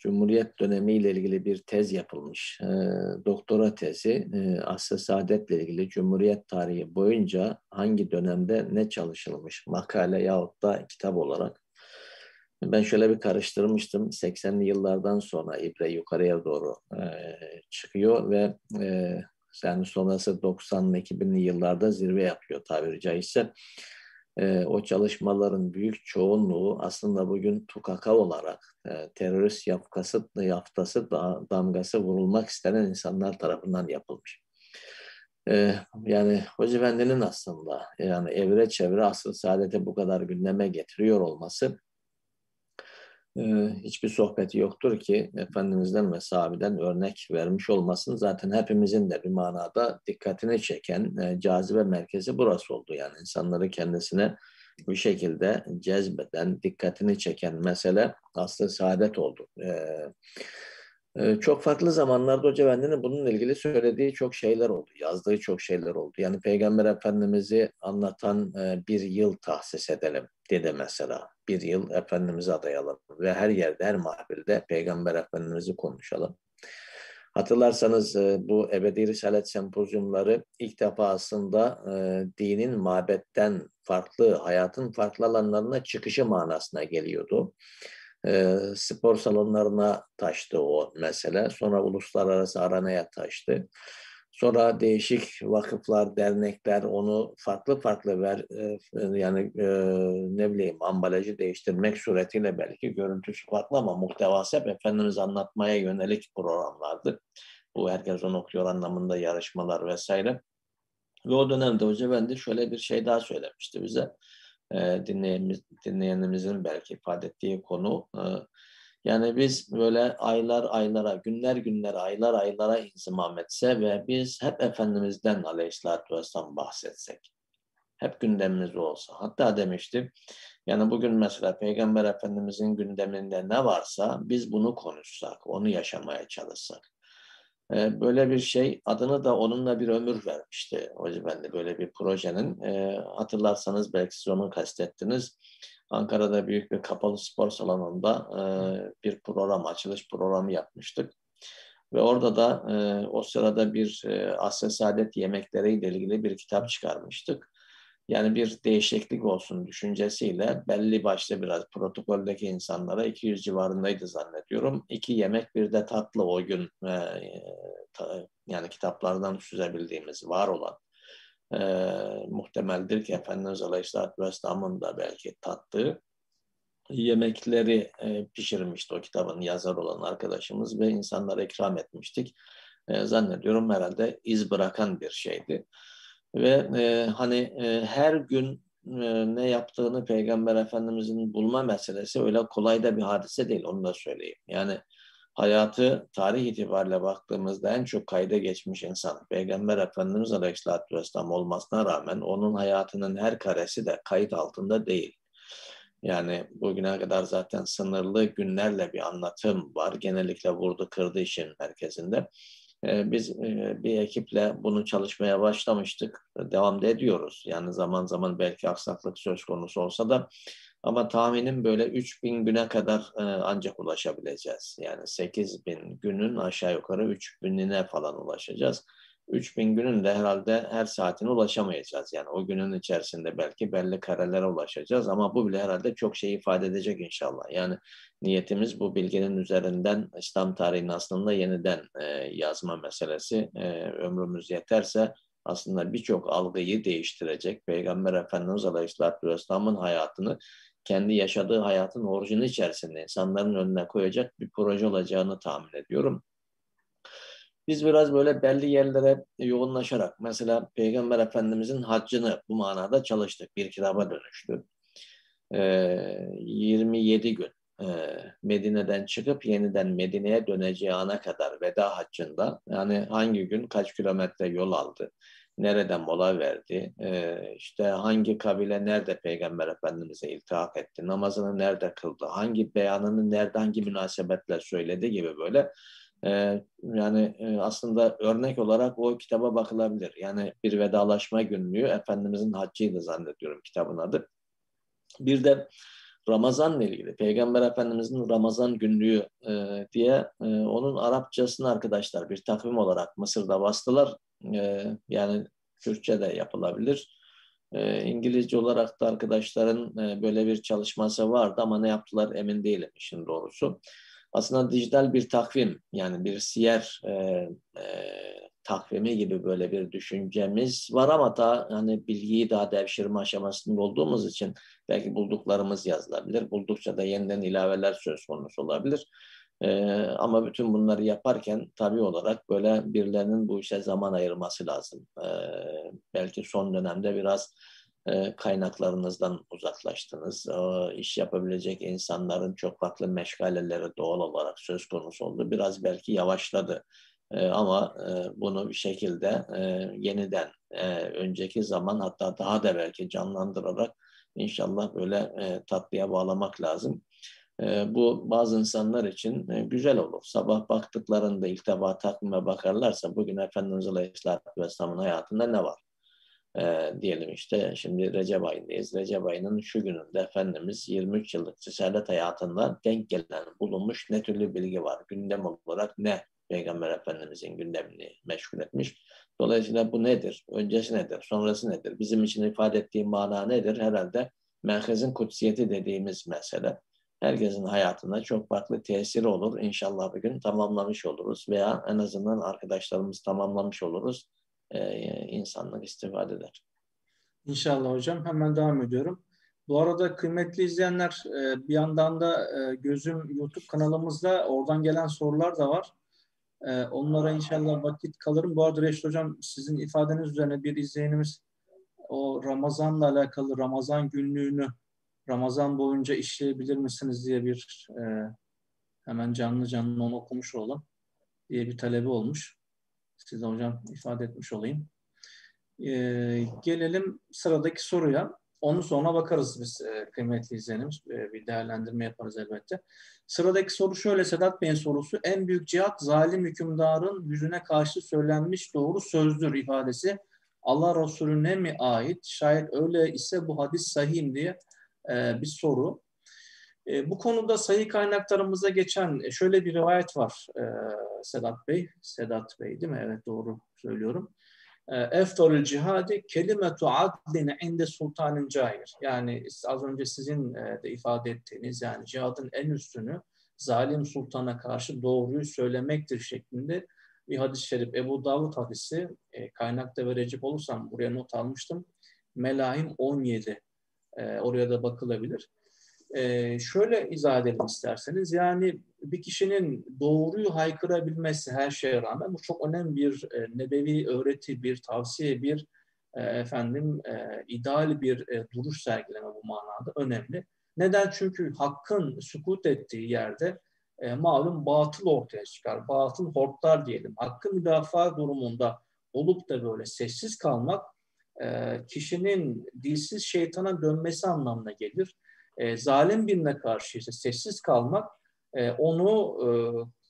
Cumhuriyet dönemiyle ilgili bir tez yapılmış. E, doktora tezi e, Asr-ı Saadet'le ilgili Cumhuriyet tarihi boyunca hangi dönemde ne çalışılmış makale yahut da kitap olarak. Ben şöyle bir karıştırmıştım. 80'li yıllardan sonra ibre yukarıya doğru e, çıkıyor ve e, yani sonrası 90'lı 2000'li yıllarda zirve yapıyor tabiri caizse e, o çalışmaların büyük çoğunluğu aslında bugün tukaka olarak e, terörist yapkası, yaftası, da, damgası vurulmak istenen insanlar tarafından yapılmış. E, yani Hoca Efendi'nin aslında yani evre çevre asıl saadete bu kadar gündeme getiriyor olması hiçbir sohbeti yoktur ki Efendimiz'den ve sahabeden örnek vermiş olmasın. Zaten hepimizin de bir manada dikkatini çeken e, cazibe merkezi burası oldu. Yani insanları kendisine bir şekilde cezbeden, dikkatini çeken mesele aslı saadet oldu. Ee, e, çok farklı zamanlarda Hoca Efendi'nin bununla ilgili söylediği çok şeyler oldu, yazdığı çok şeyler oldu. Yani Peygamber Efendimiz'i anlatan e, bir yıl tahsis edelim dedi mesela. Bir yıl Efendimiz'i adayalım ve her yerde, her mahfilde Peygamber Efendimiz'i konuşalım. Hatırlarsanız e, bu Ebedi Risalet sempozyumları ilk defa aslında e, dinin mabetten farklı, hayatın farklı alanlarına çıkışı manasına geliyordu. E, spor salonlarına taştı o mesele. Sonra uluslararası aranaya taştı. Sonra değişik vakıflar, dernekler onu farklı farklı ver e, yani e, ne bileyim ambalajı değiştirmek suretiyle belki görüntüsü farklı ama muhtevası hep Efendimiz anlatmaya yönelik programlardı. Bu herkes onu okuyor anlamında yarışmalar vesaire. Ve o dönemde Hoca Efendi şöyle bir şey daha söylemişti bize. E, dinleyenimiz, dinleyenimizin belki ifade ettiği konu. E, yani biz böyle aylar aylara, günler günlere, aylar aylara inzimam etse ve biz hep Efendimiz'den aleyhissalatü vesselam bahsetsek. Hep gündemimiz olsa. Hatta demiştim, yani bugün mesela Peygamber Efendimiz'in gündeminde ne varsa biz bunu konuşsak, onu yaşamaya çalışsak. Ee, böyle bir şey adını da onunla bir ömür vermişti Hoca Efendi böyle bir projenin. E, hatırlarsanız belki siz onu kastettiniz. Ankara'da büyük bir kapalı spor salonunda e, bir program, açılış programı yapmıştık. Ve orada da e, o sırada bir e, Asya Saadet yemekleriyle ilgili bir kitap çıkarmıştık. Yani bir değişiklik olsun düşüncesiyle belli başlı biraz protokoldeki insanlara 200 civarındaydı zannediyorum. İki yemek bir de tatlı o gün e, ta, yani kitaplardan süzebildiğimiz var olan e, muhtemeldir ki Efendimiz Aleyhisselatü Vesselam'ın da belki tattığı yemekleri e, pişirmişti o kitabın yazar olan arkadaşımız ve insanlara ikram etmiştik. E, zannediyorum herhalde iz bırakan bir şeydi. Ve e, hani e, her gün e, ne yaptığını Peygamber Efendimizin bulma meselesi öyle kolay da bir hadise değil onu da söyleyeyim. Yani hayatı tarih itibariyle baktığımızda en çok kayda geçmiş insan Peygamber Efendimiz Aleyhisselatü Vesselam olmasına rağmen onun hayatının her karesi de kayıt altında değil. Yani bugüne kadar zaten sınırlı günlerle bir anlatım var. Genellikle vurdu kırdı işin merkezinde. Ee, biz e, bir ekiple bunu çalışmaya başlamıştık. Devam da ediyoruz. Yani zaman zaman belki aksaklık söz konusu olsa da ama tahminim böyle 3000 güne kadar e, ancak ulaşabileceğiz. Yani 8000 günün aşağı yukarı 3000'ine falan ulaşacağız. 3000 günün de herhalde her saatine ulaşamayacağız. Yani o günün içerisinde belki belli karelere ulaşacağız ama bu bile herhalde çok şey ifade edecek inşallah. Yani niyetimiz bu bilginin üzerinden İslam tarihini aslında yeniden e, yazma meselesi. E, ömrümüz yeterse aslında birçok algıyı değiştirecek. Peygamber Efendimiz Aleyhisselatü Vesselam'ın hayatını kendi yaşadığı hayatın orijini içerisinde insanların önüne koyacak bir proje olacağını tahmin ediyorum. Biz biraz böyle belli yerlere yoğunlaşarak mesela Peygamber Efendimizin haccını bu manada çalıştık. Bir kitaba dönüştü. Ee, 27 gün e, Medine'den çıkıp yeniden Medine'ye döneceği ana kadar veda haccında yani hangi gün kaç kilometre yol aldı, nereden mola verdi, e, işte hangi kabile nerede Peygamber Efendimiz'e iltihak etti, namazını nerede kıldı, hangi beyanını nerede hangi münasebetle söyledi gibi böyle e, yani e, aslında örnek olarak o kitaba bakılabilir. Yani bir vedalaşma günlüğü Efendimizin haccıydı zannediyorum kitabın adı. Bir de Ramazan'la ilgili Peygamber Efendimizin Ramazan günlüğü e, diye e, onun Arapçasını arkadaşlar bir takvim olarak Mısır'da bastılar. E, yani Türkçe de yapılabilir. E, İngilizce olarak da arkadaşların e, böyle bir çalışması vardı ama ne yaptılar emin değilim işin doğrusu aslında dijital bir takvim yani bir siyer e, e, takvimi gibi böyle bir düşüncemiz var ama da hani bilgiyi daha devşirme aşamasında olduğumuz için belki bulduklarımız yazılabilir. Buldukça da yeniden ilaveler söz konusu olabilir. Ee, ama bütün bunları yaparken tabii olarak böyle birilerinin bu işe zaman ayırması lazım. Ee, belki son dönemde biraz e, kaynaklarınızdan uzaklaştınız. E, iş yapabilecek insanların çok farklı meşgaleleri doğal olarak söz konusu oldu. Biraz belki yavaşladı. E, ama bunu bir şekilde yeniden önceki zaman hatta daha da belki canlandırarak inşallah böyle tatlıya bağlamak lazım. Bu bazı insanlar için güzel olur. Sabah baktıklarında ilk defa takvime bakarlarsa bugün Efendimiz Aleyhisselatü Vesselam'ın hayatında ne var? e, diyelim işte şimdi Recep ayındayız. Recep ayının şu gününde Efendimiz 23 yıllık risalet hayatında denk gelen bulunmuş ne türlü bilgi var? Gündem olarak ne Peygamber Efendimizin gündemini meşgul etmiş. Dolayısıyla bu nedir? Öncesi nedir? Sonrası nedir? Bizim için ifade ettiği mana nedir? Herhalde merkezin kutsiyeti dediğimiz mesele. Herkesin hayatına çok farklı tesiri olur. İnşallah bir gün tamamlamış oluruz veya en azından arkadaşlarımız tamamlamış oluruz e, insanlar istifade eder. İnşallah hocam. Hemen devam ediyorum. Bu arada kıymetli izleyenler e, bir yandan da e, gözüm YouTube kanalımızda oradan gelen sorular da var. E, onlara inşallah vakit kalırım. Bu arada Reşit Hocam sizin ifadeniz üzerine bir izleyenimiz o Ramazan'la alakalı Ramazan günlüğünü Ramazan boyunca işleyebilir misiniz diye bir hemen canlı canlı onu okumuş olalım diye bir talebi olmuş size hocam ifade etmiş olayım. Ee, gelelim sıradaki soruya. Onun sonra bakarız biz e, kıymetli izleyenimiz. E, bir değerlendirme yaparız elbette. Sıradaki soru şöyle Sedat Bey'in sorusu. En büyük cihat zalim hükümdarın yüzüne karşı söylenmiş doğru sözdür ifadesi. Allah Resulüne mi ait? Şayet öyle ise bu hadis sahih diye e, bir soru. E, bu konuda sayı kaynaklarımıza geçen e, şöyle bir rivayet var e, Sedat Bey. Sedat Bey değil mi? Evet doğru söylüyorum. E, Eftarül cihadi kelimetu adlin inde sultanın cahir. Yani az önce sizin e, de ifade ettiğiniz yani cihadın en üstünü zalim sultana karşı doğruyu söylemektir şeklinde bir hadis-i şerif. Ebu Davud hadisi kaynakta verecek olursam buraya not almıştım. Melahim 17. E, oraya da bakılabilir. E, şöyle izah edelim isterseniz. Yani bir kişinin doğruyu haykırabilmesi her şeye rağmen bu çok önemli bir e, nebevi öğreti, bir tavsiye, bir e, efendim e, ideal bir e, duruş sergileme bu manada önemli. Neden? Çünkü hakkın sukut ettiği yerde e, malum batıl ortaya çıkar. Batıl hortlar diyelim. Hakkın müdafaa durumunda olup da böyle sessiz kalmak kişinin dilsiz şeytana dönmesi anlamına gelir e, zalim birine karşı ise sessiz kalmak e, onu e,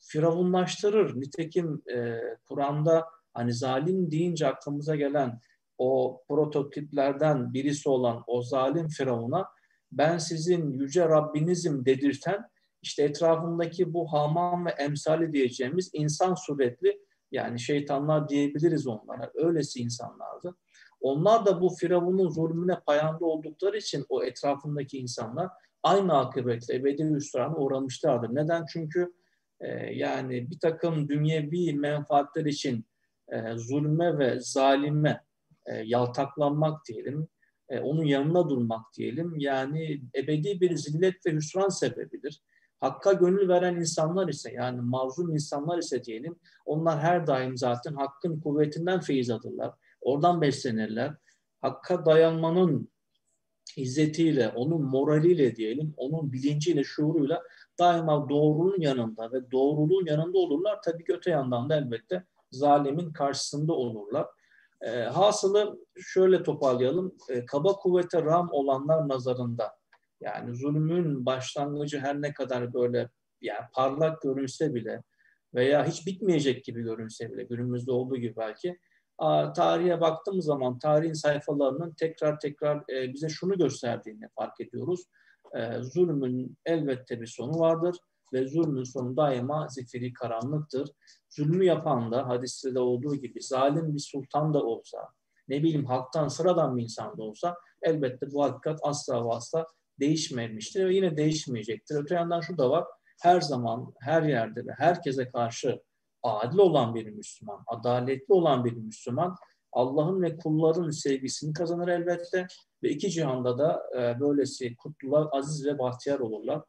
firavunlaştırır. Nitekim e, Kur'an'da hani zalim deyince aklımıza gelen o prototiplerden birisi olan o zalim firavuna ben sizin yüce Rabbinizim dedirten işte etrafındaki bu Haman ve emsali diyeceğimiz insan suretli Yani şeytanlar diyebiliriz onlara. Öylesi insanlardı. Onlar da bu Firavun'un zulmüne payanda oldukları için o etrafındaki insanlar aynı akıbetle ebedi hüsrana uğramışlardır. Neden? Çünkü e, yani bir takım dünyevi menfaatler için e, zulme ve zalime e, yaltaklanmak diyelim, e, onun yanına durmak diyelim. Yani ebedi bir zillet ve hüsran sebebidir. Hakka gönül veren insanlar ise yani mazlum insanlar ise diyelim onlar her daim zaten hakkın kuvvetinden feyiz alırlar. Oradan beslenirler. Hakka dayanmanın izzetiyle, onun moraliyle diyelim, onun bilinciyle, şuuruyla daima doğruluğun yanında ve doğruluğun yanında olurlar. Tabii ki öte yandan da elbette zalimin karşısında olurlar. E, hasılı şöyle toparlayalım. E, kaba kuvvete ram olanlar nazarında yani zulmün başlangıcı her ne kadar böyle yani parlak görünse bile veya hiç bitmeyecek gibi görünse bile günümüzde olduğu gibi belki tarihe baktığımız zaman tarihin sayfalarının tekrar tekrar e, bize şunu gösterdiğini fark ediyoruz. E, zulmün elbette bir sonu vardır ve zulmün sonu daima zifiri karanlıktır. Zulmü yapan da hadiste de olduğu gibi zalim bir sultan da olsa, ne bileyim halktan sıradan bir insan da olsa elbette bu hakikat asla ve asla değişmemiştir ve yine değişmeyecektir. Öte yandan şu da var, her zaman, her yerde ve herkese karşı adil olan bir Müslüman, adaletli olan bir Müslüman Allah'ın ve kulların sevgisini kazanır elbette ve iki cihanda da e, böylesi kutlular aziz ve bahtiyar olurlar.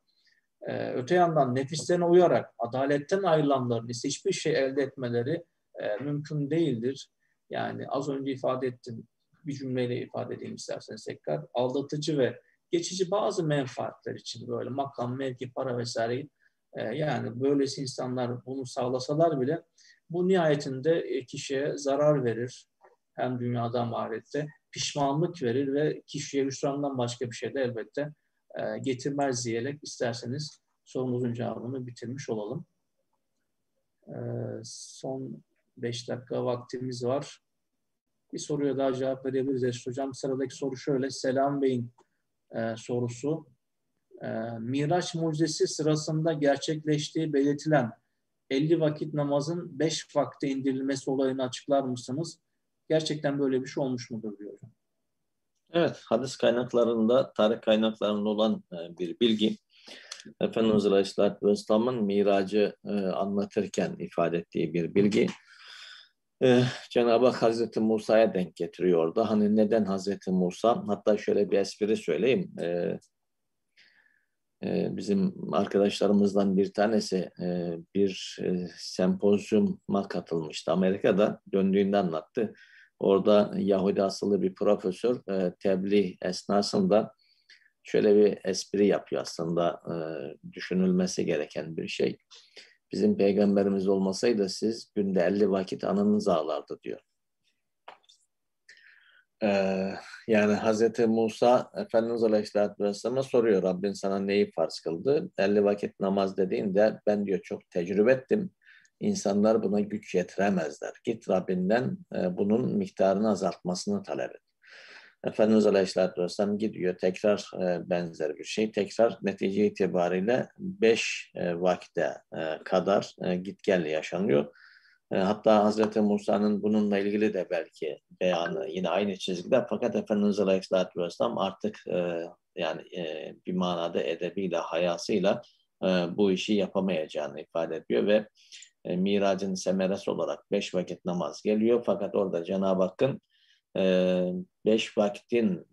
E, öte yandan nefislerine uyarak adaletten ayrılanların ise hiçbir şey elde etmeleri e, mümkün değildir. Yani az önce ifade ettim, bir cümleyle ifade edeyim isterseniz tekrar. Aldatıcı ve geçici bazı menfaatler için böyle makam, mevki, para vesaireyi e, yani böylesi insanlar bunu sağlasalar bile bu nihayetinde e, kişiye zarar verir. Hem dünyada hem ahirette pişmanlık verir ve kişiye hüsrandan başka bir şey de elbette e, getirmez diyerek isterseniz sorunuzun cevabını bitirmiş olalım. Son beş dakika vaktimiz var. Bir soruya daha cevap verebiliriz Hocam. Sıradaki soru şöyle. Selam Bey'in sorusu e, Miraç mucizesi sırasında gerçekleştiği belirtilen 50 vakit namazın 5 vakte indirilmesi olayını açıklar mısınız? Gerçekten böyle bir şey olmuş mudur diyor Evet, hadis kaynaklarında, tarih kaynaklarında olan e, bir bilgi. Efendimiz Aleyhisselatü Vesselam'ın miracı e, anlatırken ifade ettiği bir bilgi. Ee, Cenab-ı Hak Hazreti Musa'ya denk getiriyor orada. Hani neden Hazreti Musa? Hatta şöyle bir espri söyleyeyim. Bizim arkadaşlarımızdan bir tanesi bir sempozyuma katılmıştı Amerika'da. Döndüğünde anlattı. Orada Yahudi asıllı bir profesör tebliğ esnasında şöyle bir espri yapıyor aslında düşünülmesi gereken bir şey. Bizim peygamberimiz olmasaydı siz günde 50 vakit anınız ağlardı diyor. Ee, yani Hazreti Musa Efendimiz Aleyhisselatü Vesselam'a soruyor Rabbin sana neyi farz kıldı? 50 vakit namaz dediğinde ben diyor çok tecrübe ettim. İnsanlar buna güç yetiremezler. Git Rabbinden e, bunun miktarını azaltmasını talep et. Efendimiz Aleyhisselatü Vesselam gidiyor tekrar e, benzer bir şey. Tekrar netice itibariyle 5 e, vakte e, kadar e, git gel yaşanıyor. E, hatta Hazreti Musa'nın bununla ilgili de belki beyanı yine aynı çizgide. Fakat Efendimiz Aleyhisselatü Vesselam artık e, yani e, bir manada edebiyle, hayasıyla bu işi yapamayacağını ifade ediyor ve miracın semeresi olarak beş vakit namaz geliyor. Fakat orada Cenab-ı Hakk'ın beş vakitin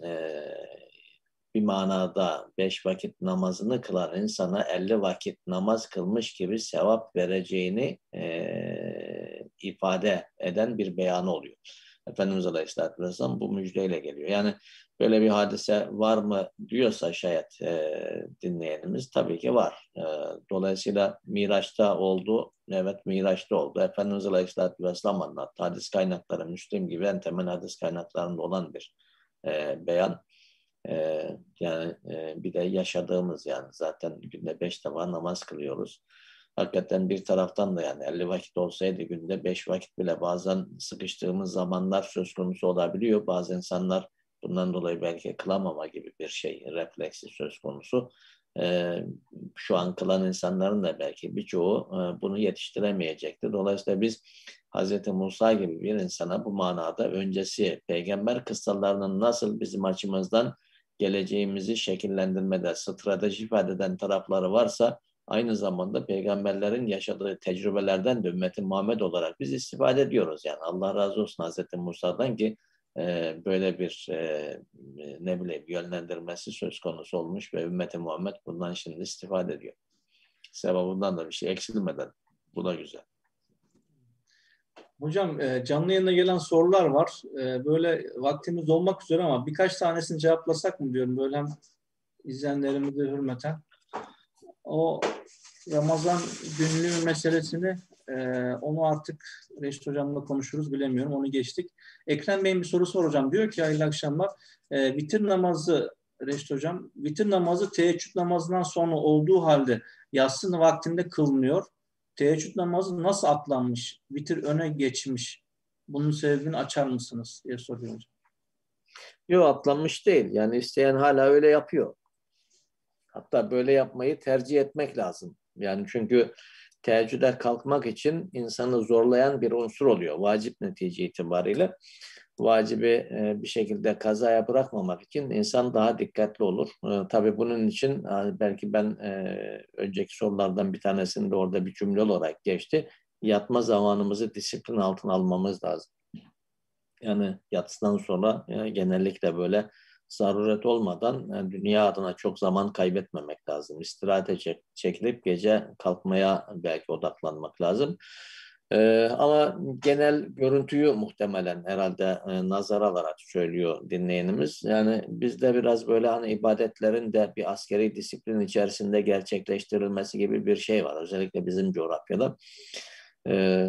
bir manada beş vakit namazını kılan insana elli vakit namaz kılmış gibi sevap vereceğini e, ifade eden bir beyanı oluyor. Efendimiz Aleyhisselatü Vesselam bu müjdeyle geliyor. Yani böyle bir hadise var mı diyorsa şayet e, dinleyenimiz tabii ki var. E, dolayısıyla Miraç'ta oldu, evet Miraç'ta oldu. Efendimiz Aleyhisselatü Vesselam anlattı. Hadis kaynakları Müslim gibi en temel hadis kaynaklarında olan bir e, beyan. Ee, yani e, bir de yaşadığımız yani zaten günde beş defa namaz kılıyoruz. Hakikaten bir taraftan da yani 50 vakit olsaydı günde beş vakit bile bazen sıkıştığımız zamanlar söz konusu olabiliyor. Bazı insanlar bundan dolayı belki kılamama gibi bir şey refleksi söz konusu. e, şu an kılan insanların da belki birçoğu e, bunu yetiştiremeyecekti. Dolayısıyla biz Hz. Musa gibi bir insana bu manada öncesi peygamber kıssalarının nasıl bizim açımızdan geleceğimizi şekillendirmede strateji ifade eden tarafları varsa aynı zamanda peygamberlerin yaşadığı tecrübelerden de ümmeti Muhammed olarak biz istifade ediyoruz. Yani Allah razı olsun Hazreti Musa'dan ki e, böyle bir e, ne bileyim yönlendirmesi söz konusu olmuş ve ümmeti Muhammed bundan şimdi istifade ediyor. Sevabından da bir şey eksilmeden. Bu da güzel. Hocam e, canlı yayına gelen sorular var. E, böyle vaktimiz olmak üzere ama birkaç tanesini cevaplasak mı diyorum böyle hem izleyenlerimize hürmeten. O Ramazan günlüğü meselesini e, onu artık Reşit Hocam'la konuşuruz bilemiyorum. Onu geçtik. Ekrem Bey'in bir sorusu soracağım. Diyor ki hayırlı akşamlar. E, vitir namazı Reşit Hocam, vitir namazı teheccüd namazından sonra olduğu halde yatsının vaktinde kılınıyor. Teheccüd namazı nasıl atlanmış? Vitir öne geçmiş. Bunun sebebini açar mısınız diye soruyor hocam. Yok atlanmış değil. Yani isteyen hala öyle yapıyor. Hatta böyle yapmayı tercih etmek lazım. Yani çünkü teheccüde kalkmak için insanı zorlayan bir unsur oluyor. Vacip netice itibariyle. Vacibi e, bir şekilde kazaya bırakmamak için insan daha dikkatli olur. E, tabii bunun için e, belki ben önceki sorulardan bir tanesinde orada bir cümle olarak geçti. Yatma zamanımızı disiplin altına almamız lazım. Yani yatsıdan sonra genellikle böyle zaruret olmadan yani dünya adına çok zaman kaybetmemek lazım. İstirahate çek, çekilip gece kalkmaya belki odaklanmak lazım. Ee, ama genel görüntüyü muhtemelen herhalde e, nazar alarak söylüyor dinleyenimiz. Yani bizde biraz böyle hani ibadetlerin de bir askeri disiplin içerisinde gerçekleştirilmesi gibi bir şey var. Özellikle bizim coğrafyada. Ee,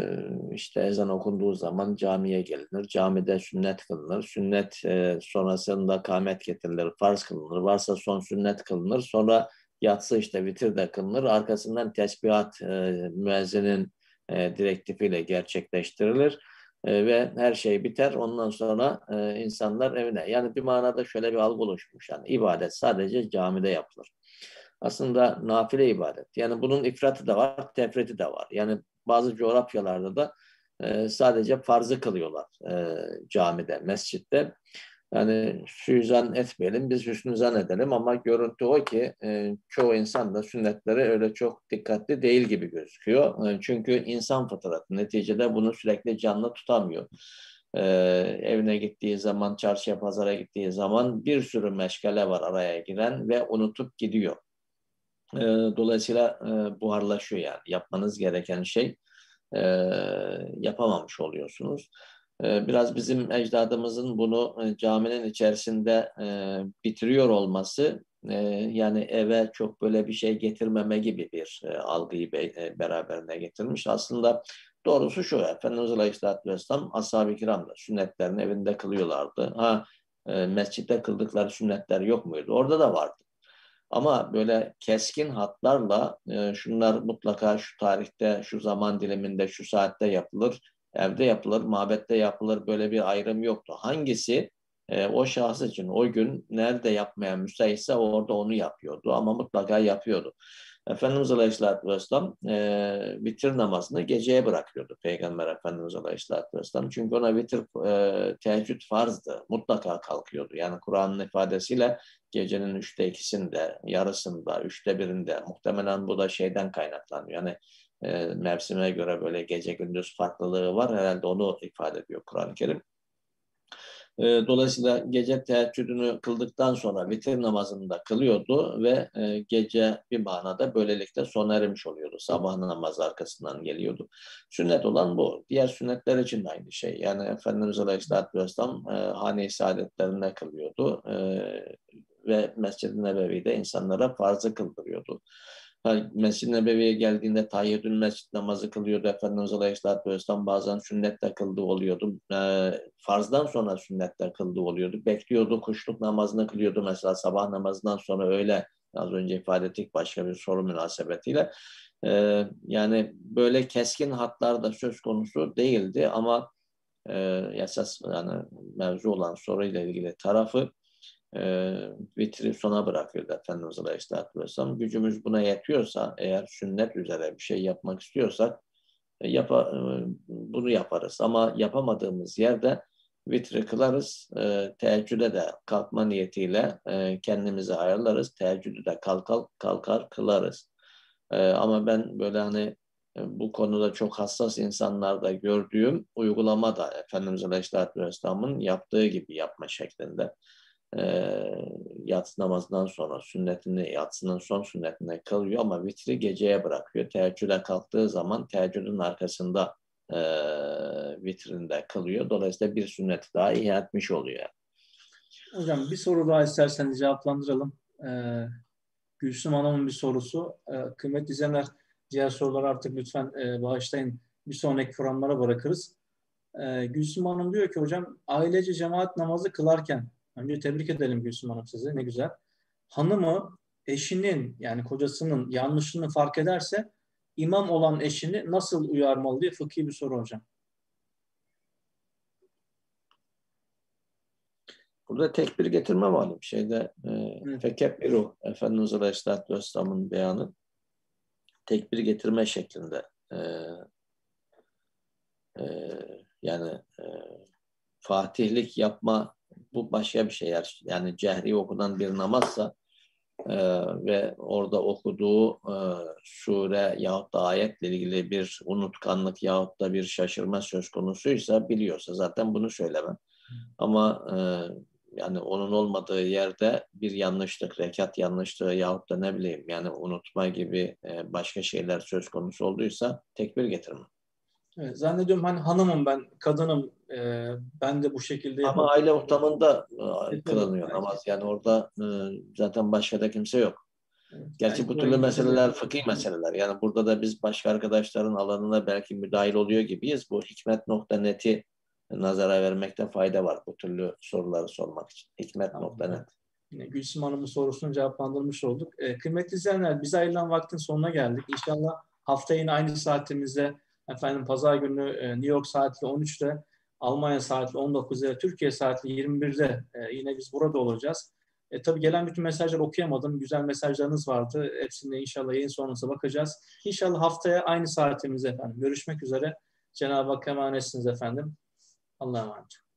işte ezan okunduğu zaman camiye gelinir. Camide sünnet kılınır. Sünnet e, sonrasında kamet getirilir, farz kılınır. Varsa son sünnet kılınır. Sonra yatsı işte vitir de kılınır. Arkasından tesbihat e, müezzinin e, direktifiyle gerçekleştirilir. E, ve her şey biter. Ondan sonra e, insanlar evine. Yani bir manada şöyle bir algı oluşmuş. Yani ibadet sadece camide yapılır. Aslında nafile ibadet. Yani bunun ifratı da var, tefriti de var. Yani bazı coğrafyalarda da e, sadece farzı kılıyorlar e, camide, mescitte. Yani suizan etmeyelim, biz hüsnü edelim ama görüntü o ki e, çoğu insan da sünnetlere öyle çok dikkatli değil gibi gözüküyor. E, çünkü insan fıtratı neticede bunu sürekli canlı tutamıyor. E, evine gittiği zaman, çarşıya pazara gittiği zaman bir sürü meşgale var araya giren ve unutup gidiyor. E, dolayısıyla e, buharlaşıyor yani. Yapmanız gereken şey e, yapamamış oluyorsunuz. E, biraz bizim ecdadımızın bunu e, caminin içerisinde e, bitiriyor olması e, yani eve çok böyle bir şey getirmeme gibi bir e, algıyı be, e, beraberine getirmiş. Aslında doğrusu şu Efendimiz Aleyhisselatü Vesselam ashab-ı kiram da sünnetlerini evinde kılıyorlardı. Ha e, mescitte kıldıkları sünnetler yok muydu? Orada da vardı. Ama böyle keskin hatlarla e, şunlar mutlaka şu tarihte, şu zaman diliminde, şu saatte yapılır, evde yapılır, mabette yapılır böyle bir ayrım yoktu. Hangisi e, o şahıs için o gün nerede yapmaya müsaitse orada onu yapıyordu ama mutlaka yapıyordu. Efendimiz Aleyhisselatü Vesselam e, vitir namazını geceye bırakıyordu Peygamber Efendimiz Aleyhisselatü Vesselam. Çünkü ona vitir e, teheccüd farzdı. Mutlaka kalkıyordu. Yani Kur'an'ın ifadesiyle gecenin üçte ikisinde, yarısında, üçte birinde muhtemelen bu da şeyden kaynaklanıyor. Yani e, mevsime göre böyle gece gündüz farklılığı var. Herhalde onu ifade ediyor Kur'an-ı Kerim. E, dolayısıyla gece teheccüdünü kıldıktan sonra vitir namazını da kılıyordu ve e, gece bir manada böylelikle sona ermiş oluyordu. Sabah namazı arkasından geliyordu. Sünnet olan bu. Diğer sünnetler için de aynı şey. Yani Efendimiz Aleyhisselatü Vesselam e, hane-i saadetlerine kılıyordu e, ve Mescid-i Nebevi'de insanlara farzı kıldırıyordu. Mescid-i Nebevi'ye geldiğinde tahiyyatül mescid namazı kılıyordu. Efendimiz Aleyhisselatü Vesselam bazen sünnette kıldığı oluyordu. E, farzdan sonra sünnette kıldığı oluyordu. Bekliyordu, kuşluk namazını kılıyordu. Mesela sabah namazından sonra öyle az önce ifade ettik başka bir soru münasebetiyle. E, yani böyle keskin hatlar da söz konusu değildi ama e, esas yani mevzu olan soruyla ilgili tarafı e, vitri sona bırakıyordu Efendimiz Aleyhisselatü Vesselam. Gücümüz buna yetiyorsa, eğer sünnet üzere bir şey yapmak istiyorsak e, yapa, e, bunu yaparız. Ama yapamadığımız yerde vitri kılarız. E, teheccüde de kalkma niyetiyle e, kendimizi ayarlarız. Teheccüde de kalkar, kalkar kılarız. E, ama ben böyle hani e, bu konuda çok hassas insanlarda gördüğüm uygulama da Efendimiz Aleyhisselatü Vesselam'ın yaptığı gibi yapma şeklinde. E, yatsı namazından sonra sünnetini, yatsının son sünnetine kalıyor ama vitri geceye bırakıyor. Teheccüde kalktığı zaman teheccüdün arkasında e, vitrinde kalıyor. Dolayısıyla bir sünneti daha ihya etmiş oluyor. Hocam bir soru daha isterseniz cevaplandıralım. Ee, Gülsüm Hanım'ın bir sorusu. Ee, kıymetli izleyenler diğer soruları artık lütfen e, bağışlayın. Bir sonraki programlara bırakırız. Ee, Gülsüm Hanım diyor ki hocam ailece cemaat namazı kılarken önce tebrik edelim Gülsüm Hanım sizi ne güzel. Hanımı eşinin yani kocasının yanlışını fark ederse imam olan eşini nasıl uyarmalı diye fıkhi bir soru hocam. Burada tekbir getirme var bir şeyde. E, evet. Fekebbiru Efendimiz Aleyhisselatü Vesselam'ın beyanı tekbir getirme şeklinde. E, e, yani e, fatihlik yapma bu başka bir şey. Yani cehri okunan bir namazsa e, ve orada okuduğu e, sure yahut da ayetle ilgili bir unutkanlık yahut da bir şaşırma söz konusuysa biliyorsa zaten bunu söylemem. Ama e, yani onun olmadığı yerde bir yanlışlık, rekat yanlışlığı yahut da ne bileyim yani unutma gibi e, başka şeyler söz konusu olduysa tekbir getirme. Evet, zannediyorum hani hanımım ben, kadınım, e, ben de bu şekilde Ama yapalım. aile ortamında e, kılınıyor namaz. Yani orada e, zaten başka da kimse yok. Evet. Gerçi yani bu türlü meseleler fıkhi meseleler. Yani burada da biz başka arkadaşların alanına belki müdahil oluyor gibiyiz. Bu hikmet.net'i nazara vermekte fayda var bu türlü soruları sormak için. Hikmet.net. Yine Gülsüm Hanım'ın sorusunu cevaplandırmış olduk. E, kıymetli izleyenler bize ayrılan vaktin sonuna geldik. İnşallah hafta yine aynı saatimizde efendim pazar günü e, New York saatli 13'te Almanya saatli 19'da Türkiye saatli 21'de e, yine biz burada olacağız. E, tabii gelen bütün mesajları okuyamadım. Güzel mesajlarınız vardı. Hepsinde inşallah yayın sonrası bakacağız. İnşallah haftaya aynı saatimizde efendim. Görüşmek üzere. Cenab-ı Hak emanetsiniz efendim. Allah'a emanet.